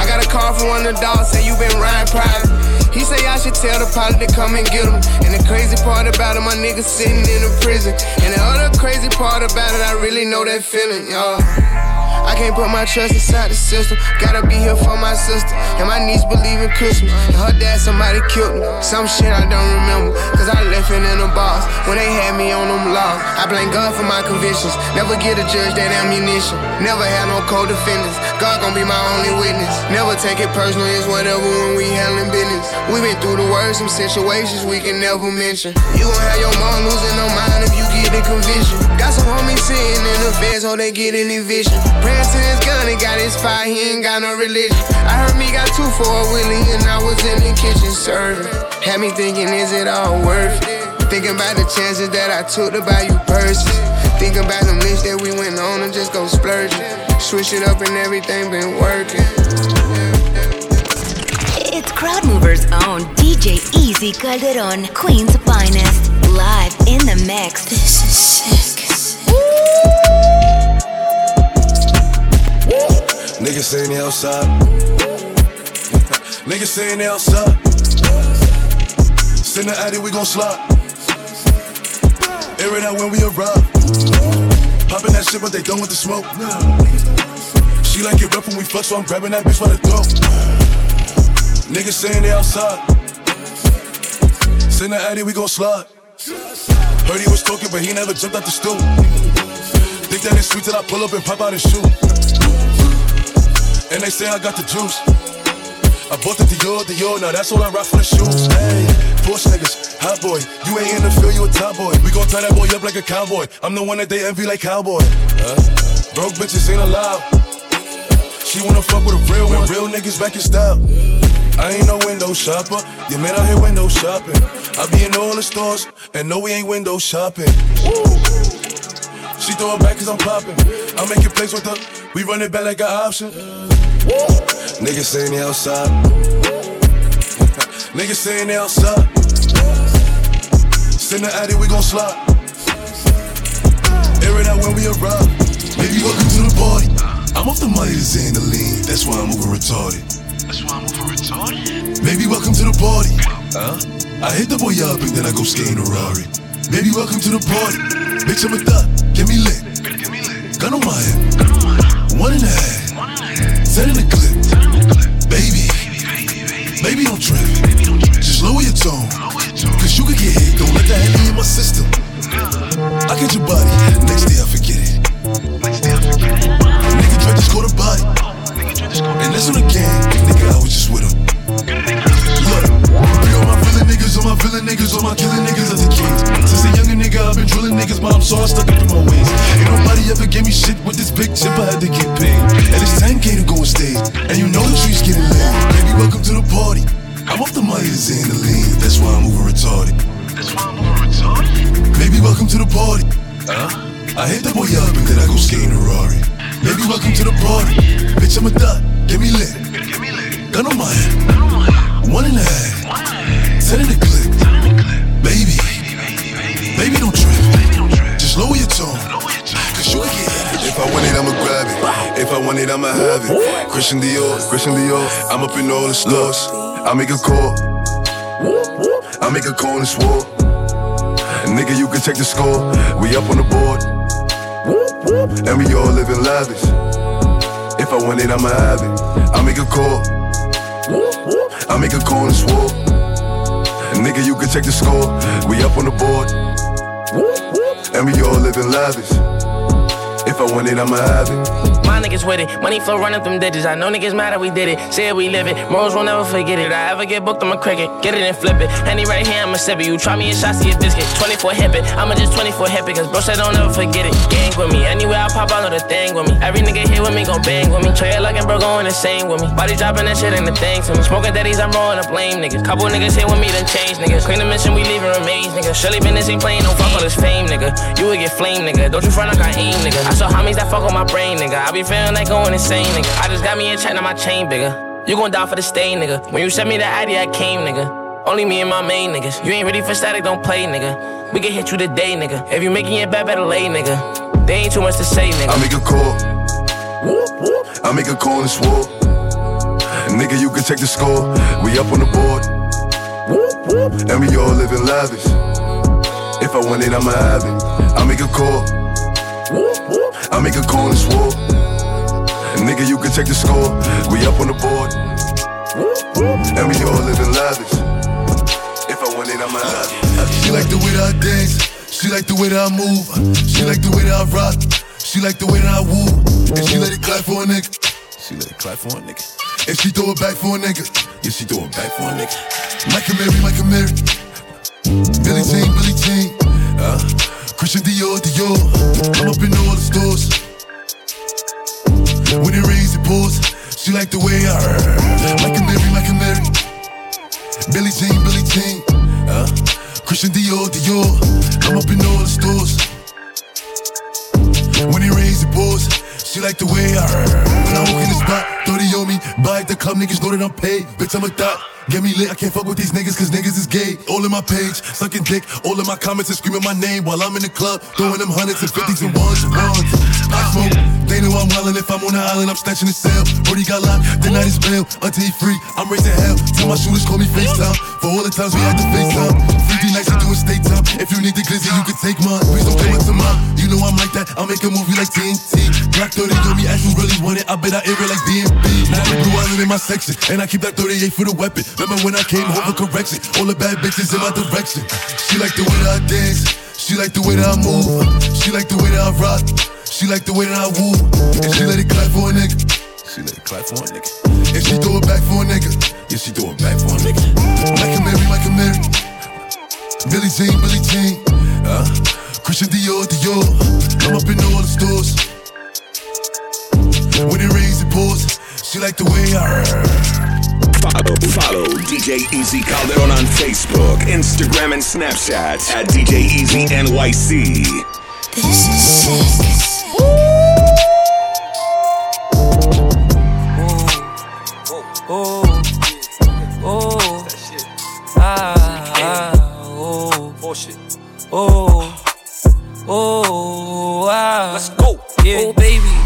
I got a call from one of the dogs, say you been riding private. He say I should tell the pilot to come and get him. And the crazy part about it, my nigga sitting in a prison. And the other crazy part about it, I really know that feeling, y'all. I can't put my trust inside the system. Gotta be here for my sister. And my niece believe in Christmas. And her dad, somebody killed me. Some shit I don't remember. Cause I left it in the box when they had me on them laws. I blame God for my convictions. Never get a judge that ammunition. Never had no co defendants. God gon' be my only witness. Never take it personal, it's whatever when we handling business. We been through the worst, some situations we can never mention. You gon' have your mom losing her mind if you get a conviction. Got some homies sitting in the fence, so they get any vision. Praying to his gun, he got his fire, he ain't got no religion. I heard me got two for a Willie, and I was in the kitchen serving. Had me thinking, is it all worth it? Thinking about the chances that I took to buy you purses. Thinking about them lists that we went on and just go splurging. Switch it up and everything been working. It's Crowd Movers' own DJ Easy Calderon, Queen's finest, live in the mix. This is sick. Niggas saying they outside. Niggas saying they outside. Send the addy, we gon' slide. Air it out when we arrive. Popping that shit, but they done with the smoke. She like it rough when we fuck, so I'm grabbing that bitch by the throat. Niggas saying they outside. Send the addy, we gon' slide. Heard he was talking, but he never jumped out the stool. Think that it's sweet till I pull up and pop out his shoe. And they say I got the juice. I bought the Dior, Dior, now that's all I rock for the shoes. Hey, Porsche niggas, hot boy. You ain't in the field, you a top boy. We gon' tie that boy up like a cowboy. I'm the one that they envy like cowboy. Broke bitches ain't allowed. She wanna fuck with a real one. Real niggas back in style. I ain't no window shopper. Your man out here window shopping. I be in all the stores, and no, we ain't window shopping. She throw it back cause I'm popping. I'm making plays with her. We run it back like an option. Niggas saying they outside. Niggas saying they outside. Send the addy, we gon' slide. Air it out when we arrive. Baby, welcome to the party. I'm off the money to Xandaline. That's why I'm over retarded. That's why I'm over retarded. Baby, welcome to the party. Huh? I hit the boy up and then I go skating a Rari. Baby, welcome to the party. Bitch, I'm a thot. Get me lit. Gun on my hip. One and a half. In the clip. Baby. Baby, don't trip. Just lower your tone. Cause you could get hit. Don't let that heavy in my system. I get your body. Next day I forget it. Nigga tried to score the body. And that's on the gang. Nigga, I was just with him. Look. About killing niggas on my killing niggas as a kid. Since a younger nigga, I've been drilling niggas, mom, so I stuck up in my ways. Ain't nobody ever gave me shit with this big chip, I had to get paid. And it's 10K to go and stay. And you know the streets getting lit. Baby, welcome to the party. I'm off the Myers and in the lean, that's why I'm over retarded. That's why I'm over retarded? Baby, welcome to the party. Huh? I hit the boy up and then I go skating a Rari. Baby, welcome to the party. Bitch, I'm a thot, get me lit. Gun on my head. One and a half. Ten in the clip. Baby. Baby, baby. Baby, don't trip. Just lower your tone. Cause you can get. If I want it, I'ma grab it. If I want it, I'ma have it. Christian Dior, Christian Dior. I'm up in all the stores. I make a call. I make a call and swore. Nigga, you can check the score. We up on the board. And we all living lavish. If I want it, I'ma have it. I make a call. I make a call and swore. Nigga, you can check the score. We up on the board. And we all living lavish. If I want it, I'ma have it. My niggas with it, money flow running them digits. I know niggas mad that we did it. Say we live it. Morals will never forget it. I ever get booked, I'm a cricket. Get it and flip it. Henny right here, I'ma sip it. You try me a shot, see a biscuit. 24 hip it. I'ma just 24 hip it. Cause bro said don't ever forget it. Gang with me. Anywhere I pop, I know the thing with me. Every nigga here with me gon' bang with me. Trey looking, bro, going the same with me. Body dropping that shit ain't the thing to me. Smoking daddies, I'm rolling up blame niggas. Couple niggas here with me, then change niggas. Clean the mission, we leaving remains, nigga. Surely business ain't playing, no fuck all this fame, nigga. You would get flame, nigga. Don't you front like I aim, nigga. I saw homies that fuck on my brain, nigga. I be feeling like going insane, nigga. I just got me a chain on my chain bigger. You gon' die for the stain, nigga. When you sent me the ID, I came, nigga. Only me and my main niggas. You ain't ready for static, don't play, nigga. We can hit you today, nigga. If you making it bad, better lay, nigga. They ain't too much to say, nigga. I make a call. I make a call and swore. Nigga, you can check the score. We up on the board. And we all living lavish. If I want it, I'ma have it. I make a call. I make a call and swore. Nigga, you can check the score. We up on the board. And we all living lavish. If I want it, I'ma have it. She like the way that I dance. She like the way that I move. She like the way that I rock. She like the way that I woo. And she let it clap for a nigga. She let it clap for a nigga. And she throw it back for a nigga. Yeah, she throw it back for a nigga. Mike and Mary, Mike and Mary. Billie Jean, Billie Jean. Uh, Christian Dior, Dior. I'm up in all the stores. When it rains, it pours. She like the way I heard. Mike and Mary, Mike and Mary. Billie Jean, Billie Jean. Uh, Christian Dior, Dior. I'm up in all the stores. When it rains, it pours. She like the way I heard. When I walk in the spot, 30 on me. Buy at the club, niggas know that I'm paid. Bitch, I'm a thot. Get me lit, I can't fuck with these niggas cause niggas is gay. All in my page, sucking dick. All in my comments and screaming my name while I'm in the club. Throwing them hundreds and fifties and ones and ones. I smoke, they know I'm wildin'. If I'm on the island, I'm snatching the cell. Brody got locked, the night is bail. Until he free, I'm raising hell. Tell my shooters call me FaceTime. For all the times we had to FaceTime. 3D nights, we doing state time. If you need the glizzy, you can take mine. Please don't come up to mine. You know I'm like that. I'll make a movie like TNT. Black 30 on me, as you really want it. I bet I air it like DMB. Now the blue island in my section. And I keep that 38 for the weapon. Remember when I came home for correction? All the bad bitches in my direction. She like the way that I dance. She like the way that I move. She like the way that I rock. She like the way that I woo. And she let it clap for a nigga. She let it clap for a nigga. And she throw it back for a nigga. Yeah, she throw it back for a nigga. Like a Mary, like a Mary. Billie Jean, Billie Jean. Uh, Christian Dior, Dior. I'm up in all the stores. When it rains, it pours. She like the way I. Follow, follow DJ Easy Calderon on Facebook, Instagram, and Snapchat at DJ Easy NYC. This is sick. Oh, oh, ah, ah, oh, oh, oh, ah. Let's go, yeah, oh, baby, baby.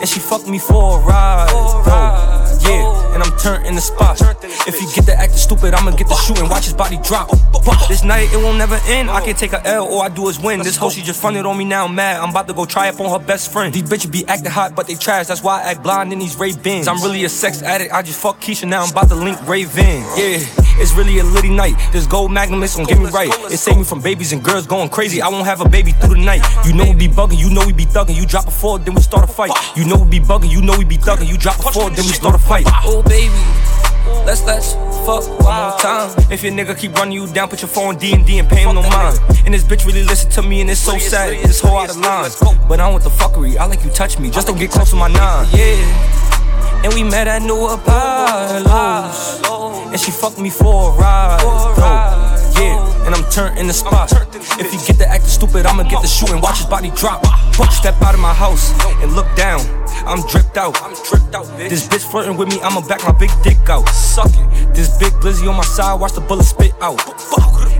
and she fucked me for a ride. Yeah, and I'm turned in the spot. If you get the acting stupid, I'ma get the shooting. Watch his body drop. This night it won't never end. I can take a L, all I do is win. This hoe she just fronted on me now. I'm mad. I'm about to go try up on her best friend. These bitches be acting hot, but they trash. That's why I act blind in these Ray-Bans. I'm really a sex addict. I just fuck Keisha now. I'm about to link Raven. Yeah, it's really a litty night. This gold magnum is gonna get me right. It saved me from babies and girls going crazy. I won't have a baby through the night. You know we be bugging. You know we be thugging. You drop a four, then we start a fight. You know we be bugging. You know we be thugging. You drop a four, then we start a fight. Oh baby. Let's let's fuck one more time. If your nigga keep running you down, put your phone D and D and pay him no mind. And this bitch really listen to me and it's so sad. This whole out of line. But I want the fuckery. I like you touch me. Just don't get close to my nine. Yeah. And we met at New Apollo's. And she fucked me for a ride. Yeah, and I'm turned in the spot. If you get the acting stupid, I'ma get the shooting. Watch his body drop. Step out of my house and look down. I'm dripped out. I'm dripped out. This bitch flirting with me, I'ma back my big dick out. Suck it. This big blizzy on my side, watch the bullet spit out.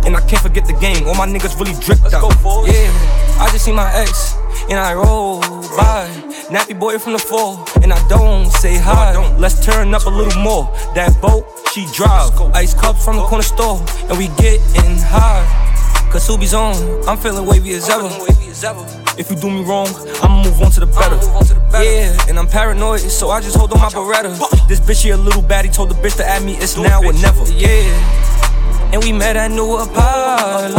And I can't forget the game. All my niggas really dripped out. Yeah, I just see my ex and I roll by. Nappy boy from the fall, and I don't say hi. don't Let's turn up a little more. That boat, she drive. Ice cups from the corner store, and we gettin' high. Cause Subi's on, I'm feeling wavy as ever. If you do me wrong, I'ma move on to the better. Yeah, and I'm paranoid, so I just hold on my beretta. This bitch here a little baddie told the bitch to add me, it's now or never. Yeah, and we met at New Apollo's,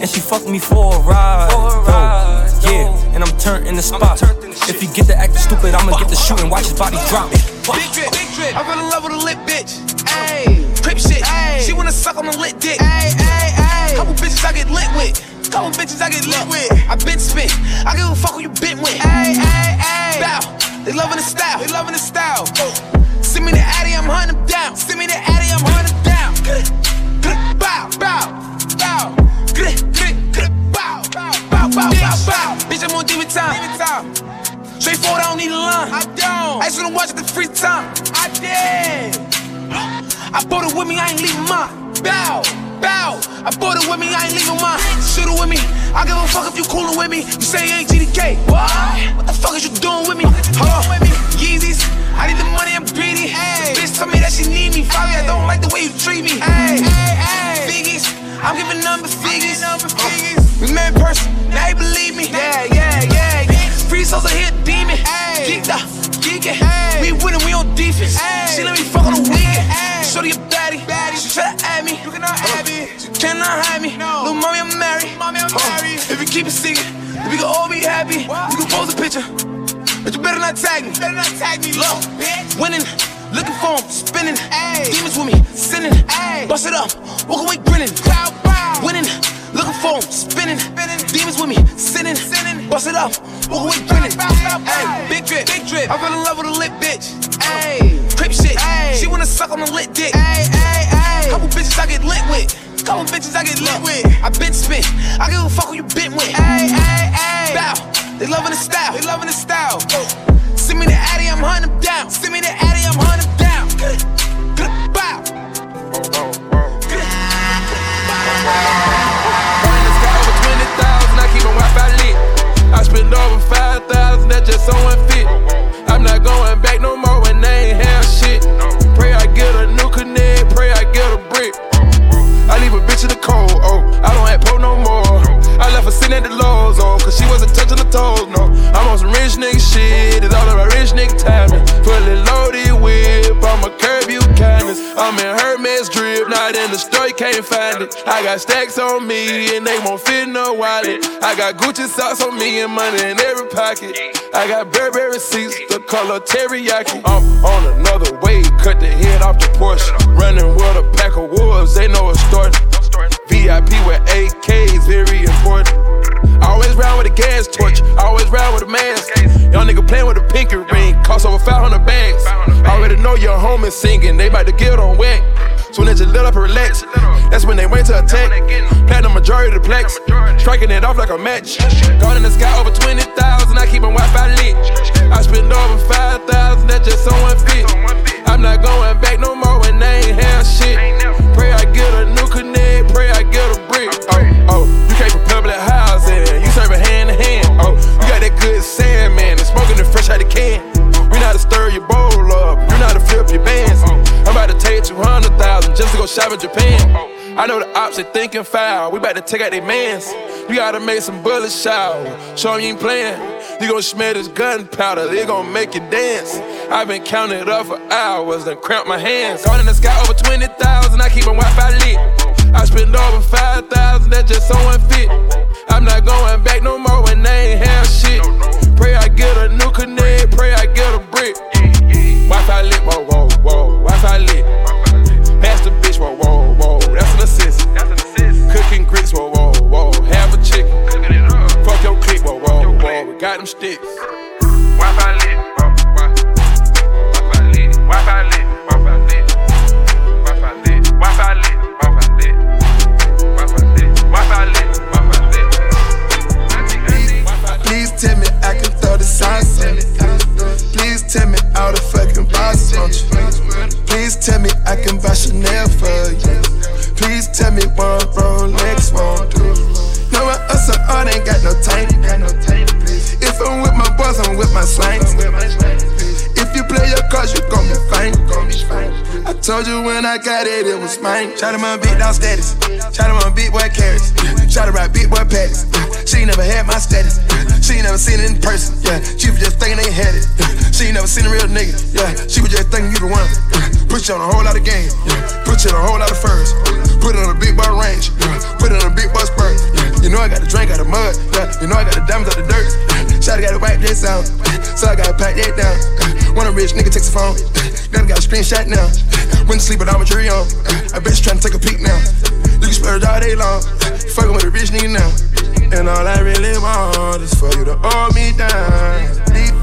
and she fucked me for a ride. Though. Yeah, and I'm turned in the spot. If you get the acting stupid, I'ma get the shooting. Watch his body drop. Big drip, big drip. I fell in love with a lit bitch. Ayy, crip shit. Ayy, she wanna suck on a lit dick. Ayy, ayy, ayy. Couple bitches I get lit with. Couple bitches I get lit with. I been spit. I give a fuck who you been with. Ayy, ayy, ayy. Bow. They loving the style. They loving the style. Send me the Addy, I'm hunting down. Send me the Addy, I'm hunting down. Bow, bow, bow. Bow, bow, bow, bow. Bitch, I'm on demon time. Straightforward, I don't need a line. I don't. I just wanna watch it the free time. I did. I bought it with me, I ain't leaving mine. Bow, bow. I bought it with me, I ain't leaving mine. Shoot it with me. I give a fuck if you coolin' with me. You say you ain't GDK. What? What the fuck is you doing with me? Hold on. With me, Yeezys. I need the money, I'm greedy. This bitch tell me that she need me. Fabi, I don't like the way you treat me. Hey, hey, hey. Figgies. I'm giving number figures. Number figures. We met in person. Now you believe me. Yeah, yeah, yeah, yeah. Free souls are here, demon. Geeked up, geeking. We winning, we on defense. She let me fuck on the weekend. Shorty a baddie. She try to add me. You cannot add me. She cannot hide me. Little mommy, I'm married. Mommy, I'm married. If you keep it secret, then we can all be happy. We can pose a picture. But you better not tag me. Better not tag me. Look, winning. Looking for him, spinning. Demons with me, sinning. Bust it up, walk away grinning. Winning, looking for him, spinning. Demons with me, sinning. Bust it up, walk away grinning. Ay, big drip, big drip. I fell in love with a lit bitch. Ay, crip shit. She wanna suck on a lit dick. Ay, ay, ay. Couple bitches I get lit with. Couple bitches I get lit with. I been spit. I give a fuck who you been with. Ay, ay, ay. Bow. They loving the style. They loving the style. Oh. Send me the Addy, I'm hunting them down. Send me the Addy, I'm hunting them down. Bow. Oh, oh, when just so unfit. I'm not going back no more when they ain't have shit. Pray I get a new connect, pray I get a brick. I leave a bitch in the cold, oh, sitting at the lows, oh, cause she wasn't touching the toes, no. I'm on some rich nigga shit, it's all about rich nigga timing. Fully loaded whip, I'ma curb you kindness. I'm in Hermes drip, not in the store, you can't find it. I got stacks on me, and they won't fit no wallet. I got Gucci socks on me, and money in every pocket. I got Burberry seats, the color teriyaki. I'm on another wave, cut the head off the Porsche. Running with a pack of wolves, they know it's starting. VIP with AKs, very important. Round with a gas torch, always round with a mask. Young nigga playing with a pinky ring, cost over 500 bags. Already know your home is singing, they bout to get on wet. So when they just let up and relax, that's when they went to attack. Platinum majority of the plex, striking it off like a match. Gone in the sky over 20,000, I keep my Wi-Fi lit. I spend over 5,000, that's just so unfit. I'm not going back no more when they ain't have shit. Ops, they thinking foul. We about to take out their mans. You gotta make some bullets shower. Show 'em you ain't playing. You gon' smell this gunpowder, they gon' make you dance. I've been counting it up for hours, then cramp my hands. Gone in the sky over 20,000, I keep on Wi-Fi lit. I spend over 5,000, that's just so unfit. I'm not going back no more when they ain't have shit. Pray I get a new connect, pray I get a brick. Wi-Fi lit, whoa, whoa, whoa, Wi-Fi lit. Wi-Fi lit. Please tell me I can throw the sauce. Please tell me all the fucking on. Please tell me I can buy Chanel for you. Please tell me one Rolex won't do. No else on art ain't got no time. I'm with my boys, I'm with my slangs. Play your cards, you gon' be fine. I told you when I got it, it was mine. Shout out my big dog status. Shout out my big boy carrots. Shout out my big boy patties. She never had my status. She never seen it in person. Yeah, she was just thinking they had it. She never seen a real nigga. Yeah, she was just thinking you the one. Put you on a whole lot of game. Put you on a whole lot of furs. Put it on a big boy range. Put it on a big boy spur. You know I got a drink out of mud. You know I got the diamonds out the dirt. Yeah, Shout gotta wipe this out. So I gotta pack that down. When a rich nigga takes a phone. [laughs] I got a screenshot now. Went to sleep with armature on. I bitch tryna take a peek now. You can splurge all day long. Fucking with a rich nigga now. And all I really want is for you to hold me down. Please,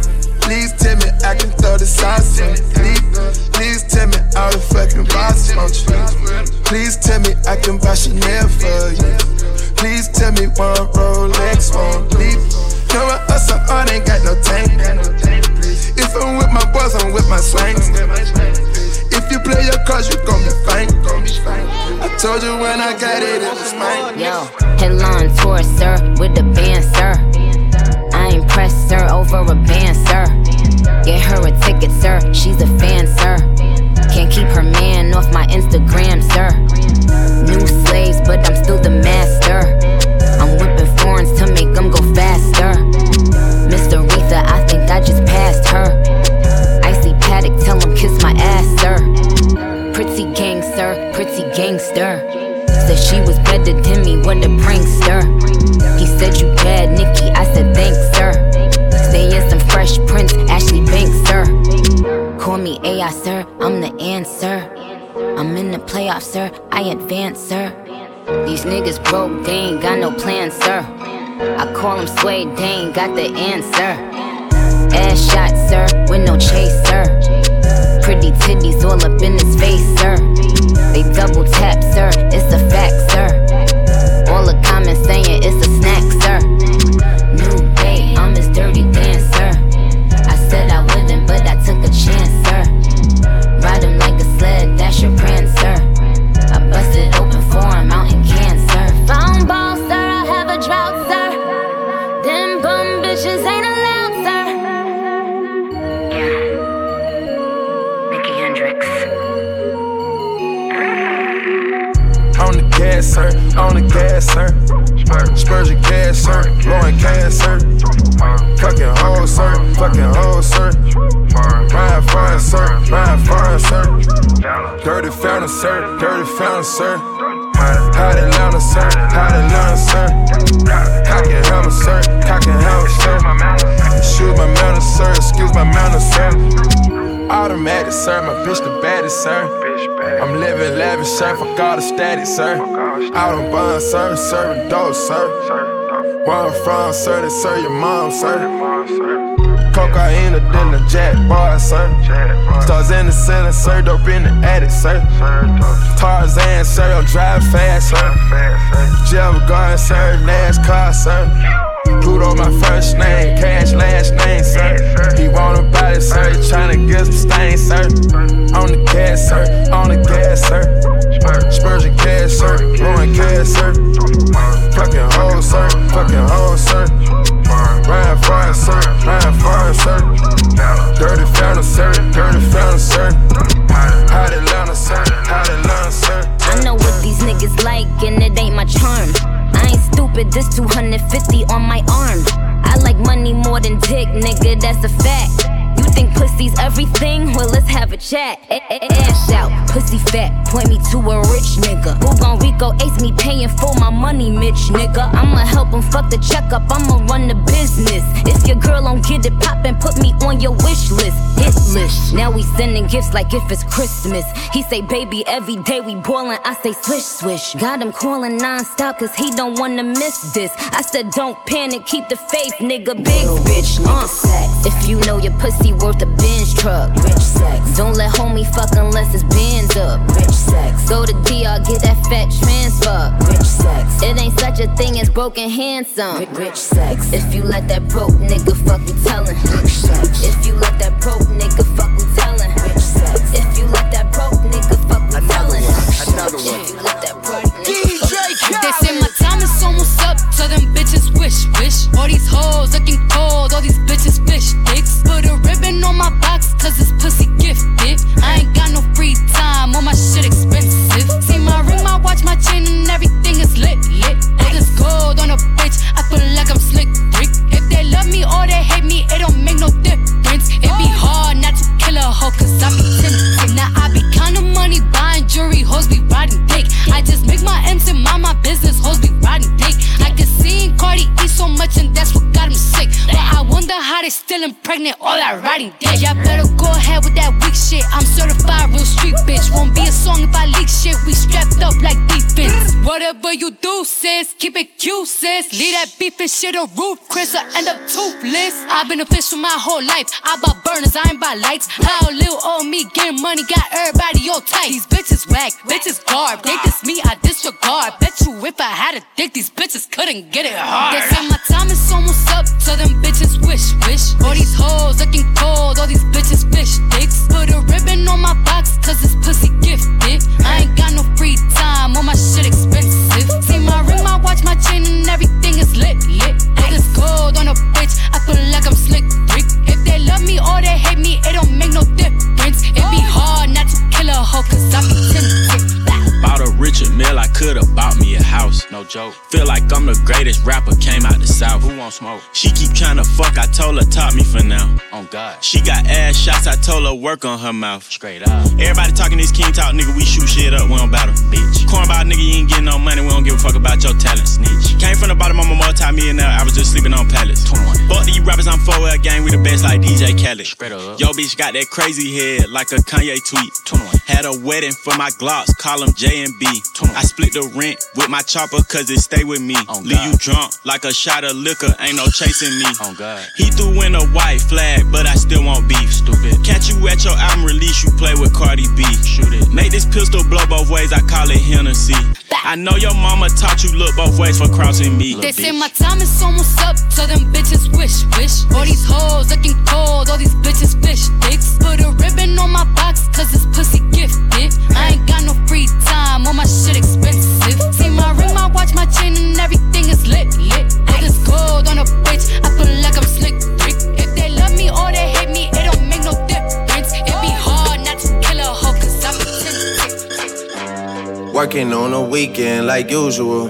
please tell me I can throw the sauce on it. Please, please tell me all the fucking bosses want you. Please tell me I can buy Chanel for you. Please tell me one Rolex won't leave. No one else on ain't got no tank. If I'm with my boys, I'm with my slangs. If you play your cards, you gon' be fine. I told you when I got it, it was mine. Yo, headline tour, sir, with the band, sir. I ain't pressed, sir, over a band, sir. Get her a ticket, sir. She's a fan, sir. Can't keep her man off my Instagram, sir. New slaves, but I'm still the master. I'm whipping foreigns to make them go faster. Gangster, pretty gangster. Said she was better than me, what a prankster. He said you bad, Nikki, I said thanks, sir. Stay some fresh prints, Ashley Banks, sir. Call me AI, sir, I'm the answer. I'm in the playoffs, sir, I advance, sir. These niggas broke, they ain't got no plan, sir. I call them sway, they ain't got the answer. Ass shot, sir, with no chaser. Pretty titties all up in his face, sir. They double tap, sir, it's a fact, sir. All the comments saying it's a gas, sir. On the gas, sir. Spurs your gas, sir. Blowing gas, sir. Fucking hoes, sir. Fucking hoes, sir. Ride fine, sir. Ride fine, sir. Dirty fountain, sir. Dirty fountain, sir. Hot Atlanta, sir. Hot Atlanta, sir. Cock and hammer, sir. Cock and hammer, sir. Shoot my mountain, sir. Excuse my mountain, sir. Automatic, sir. My bitch the baddest, sir. I'm living lavish, sir. Fuck all the static, sir. Out on bond, sir. Serving dope, sir. Where I'm from, sir. They serve your mom, sir. Cocaine than the jack bar, sir. Stars in the center, sir. Dope in the attic, sir. Tarzan, sir. I'm driving fast, sir. Jelly garden, sir. NASCAR, sir. Pluto, my first name. Cash, last name, sir. He want a body, sir. Tryna get some stain, sir. On the gas, sir. On the gas, sir. Spurs your cash, sir. Blowing gas, sir. Fucking hoes, sir. Fucking hoes, sir. Ryan fire, sir. Ryan fire, sir. Dirty fountain, sir. Dirty fountain, sir. Hot Atlanta, sir. Hot Atlanta, sir. I know what these niggas like, and ain't stupid, this 250 on my arm. I like money more than dick, nigga, that's a fact. Think pussy's everything? Well, let's have a chat. Ass out, pussy fat, point me to a rich nigga. Who gon' Rico ace me paying for my money, Mitch nigga? I'ma help him fuck the checkup, I'ma run the business. If your girl don't get it poppin', put me on your wish list. Hit list. Now we sending gifts like if it's Christmas. He say, baby, every day we boilin'. I say, swish, swish. Got him calling non-stop cause he don't wanna miss this. I said, don't panic, keep the faith, nigga. Big bitch, uh. If you know your pussy worth a Benz truck. Rich sex. Don't let homie fuck unless it's Benz up. Rich sex. Go to DR, get that fat transfer. Rich sex. It ain't such a thing as broken handsome. Rich sex. If you let that broke nigga fuck, we tellin'. Rich sex. If you let that broke nigga fuck, we tellin'. Rich sex. If you let that broke nigga fuck, we tellin'. Another one. If you let that broke nigga fuck, They say time almost up, so them bitches wish, wish. All these hoes looking cold, all these bitches fish dicks. Put a ribbon on my box, cause it's pussy gifted. I ain't got no free time, all my shit expensive. See my ring, my watch, my chain, and everything is lit, lit. All this gold on a bitch, I feel like I'm slick Rick. If they love me or they hate me, it don't make no difference. It be oh. hard not to a hoe, cause I be tempted. Now I be counting money, buying jewelry, hoes be riding dick. I just make my M's and mind my business, hoes be riding dick. I can see Cardi eat so much, and that's what got him sick. But I wonder how they still impregnate all that riding dick. Y'all better go ahead with that weak shit. I'm certified real street bitch. Won't be a song if I leak shit. We strapped up like defense. Whatever you do, sis, keep it cute, sis. Leave that beef and shit on roof, Chris, I end up toothless. I've been official my whole life. I bought burners, I ain't buy lights. How little old me getting money got everybody all tight. These bitches whack, bitches garb. They diss me, I disregard. Bet you if I had a dick, these bitches couldn't get it hard. They say my time is almost up, so them bitches wish, wish. All these hoes looking cold, all these bitches fish dicks. Put a ribbon on my box, cause it's pussy gifted. I ain't got no free time, all my shit expensive. See my ring, watch, my chin and everything is lit, lit. All this gold on a bitch, I feel like I'm slick Rick. If they love me or they hate me, it don't make no difference. It be hard not to kill a hoe, cause I be tempted. Bought a Richard Mille, I could've bought me a house. No joke. Feel like I'm the greatest rapper, came out the south. Who want smoke? She keep tryna fuck, I told her top me for now. On God. She got ass shots, I told her work on her mouth. Straight up. Everybody talking this king talk, nigga, we shoot shit up, we don't battle. Bitch. Cornball nigga, you ain't getting no money, we don't give a fuck about your snitch. Came from the bottom, I'm a multi-millionaire, I was just sleeping on pallets. 21. Fuck these rappers, I'm 4L gang, we the best like DJ Khaled. Straight up. Yo, bitch got that crazy head like a Kanye tweet. 21. Had a wedding for my Glocks, call them J and B. I split the rent with my chopper cause it stay with me. Oh, Leave you drunk like a shot of liquor, ain't no chasing me. Oh God. He threw in a white flag, but I still want beef. Stupid. Catch you at your album release, you play with Cardi B. Shoot it. Make this pistol blow both ways, I call it Hennessy. I know your mama taught you look both ways for crossing me. They say my time is almost up, so them bitches wish, wish. All these hoes looking cold, all these bitches fish dicks. Put a ribbon on my box, cause it's pussy gifted. I ain't got no free time, all my shit expensive. See my ring, my watch, my chain, and everything is lit, lit. All this gold on a bitch, I feel like I'm slick, Rick. If they love me or they hate me, it don't make no difference. It be hard not to kill a hoe, cause I'm tempted. Working on a weekend like usual.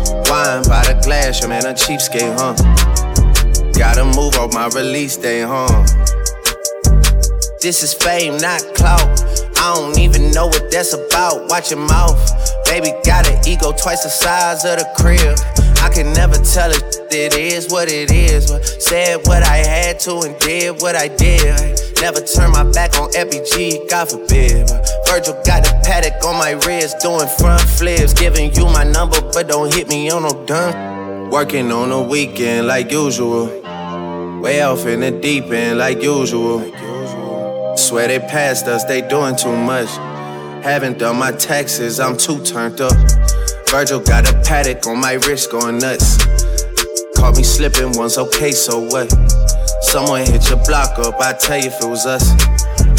Wine by the glass, your man a cheapskate, huh? Gotta move on my release day, huh? This is fame, not clout. I don't even know what that's about. Watch your mouth. Baby got an ego twice the size of the crib. I can never tell it, it is what it is. But said what I had to and did what I did. Never turn my back on FBG, God forbid. But Virgil got the Patek on my wrist, doing front flips. Giving you my number, but don't hit me on no done. Working on a weekend like usual. Way off in the deep end like usual. Swear they passed us, they doing too much. Haven't done my taxes, I'm too turned up. Virgil got a Patek on my wrist going nuts. Caught me slipping once, okay, so what? Someone hit your block up, I tell you if it was us.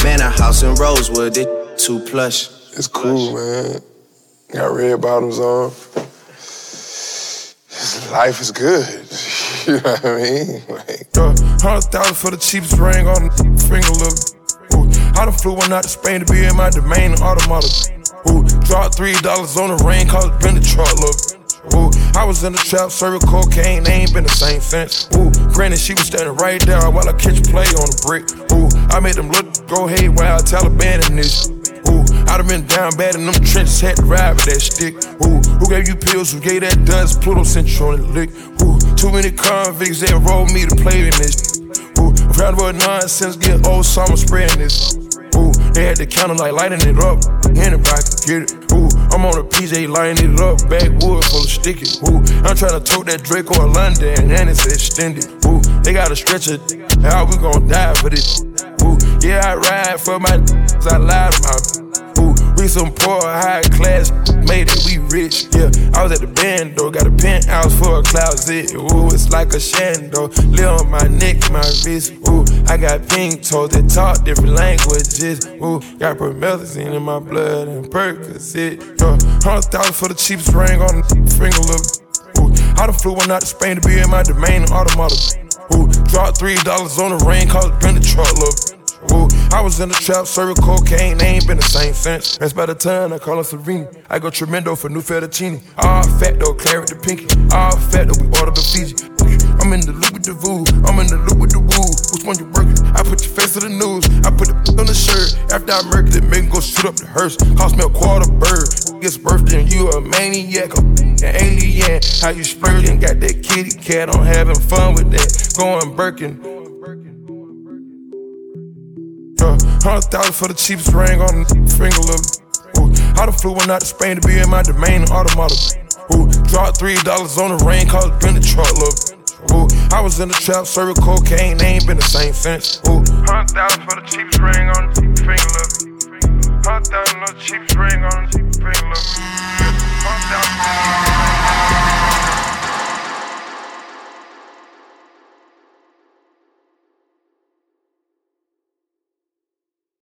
Man, a house in Rosewood, it too plush. It's cool, man. Got red bottoms on. Life is good. [laughs] you know what I mean? Like, uh, hundred thousand for the cheapest ring on the finger, look. Ooh, I done flew one out to Spain to be in my domain, automata. Ooh, dropped three dollars on the rain, cause it been the truck, look. Ooh, I was in the trap, serving cocaine, they ain't been the same since. Ooh, granted, she was standing right there while I catch play on the brick. Ooh, I made them look, go haywire, Taliban in this. Ooh, I done been down bad in them trenches, had to ride with that stick. Ooh, who gave you pills? Who gave that dust? Pluto sent you on the lick. Ooh, too many convicts that rolled me to play in this. Ooh, round about nonsense, get old summer spreading this. They had the counter like lighting it up. Anybody can get it. Ooh, I'm on a PJ lighting it up. Backwood full of sticky. Ooh, I'm trying to tote that Draco or London and it's extended. Ooh, they got a stretcher. How we gon' die for this? Ooh, yeah, I ride for my I lied to my we some poor, high class, made it, we rich. Yeah, I was at the band though, got a penthouse for a closet. Ooh, it's like a shando, live on my neck, my wrist. Ooh, I got pink toes that talk different languages. Ooh, got promethazine in my blood and Percocet. Yeah, hundred thousand for the cheapest ring on the finger. Ooh, I done flew one out to Spain to be in my domain, automata. Ooh, dropped three dollars on the rain, cause it been the truck, look. Ooh, I was in the trap, serving cocaine, they ain't been the same since. That's by the time I call her Serena. I go tremendo for new fettuccine. All fat though, claret the pinky. All fat though, we order the Fiji. I'm in the loop with the voo, I'm in the loop with the woo. Which one you working? I put your face to the news, I put the on the shirt. After I murdered it, make go shoot up the hearse. Cost me a quarter bird. It's birthday and you a maniac, an alien. How you splurging? Got that kitty cat, I'm having fun with that. Going Birkin. Uh, hundred thousand for the cheapest ring on the finger, look. Ooh, I done flew one out to Spain to be in my domain, automata. Ooh, dropped three dollars on the rain, cause been the truck, look. Ooh, I was in the trap, serving cocaine, they ain't been the same since. Ooh, hundred thousand for the cheapest ring on the finger, look. Hundred thousand for the cheapest ring on the finger, look. Hundred thousand.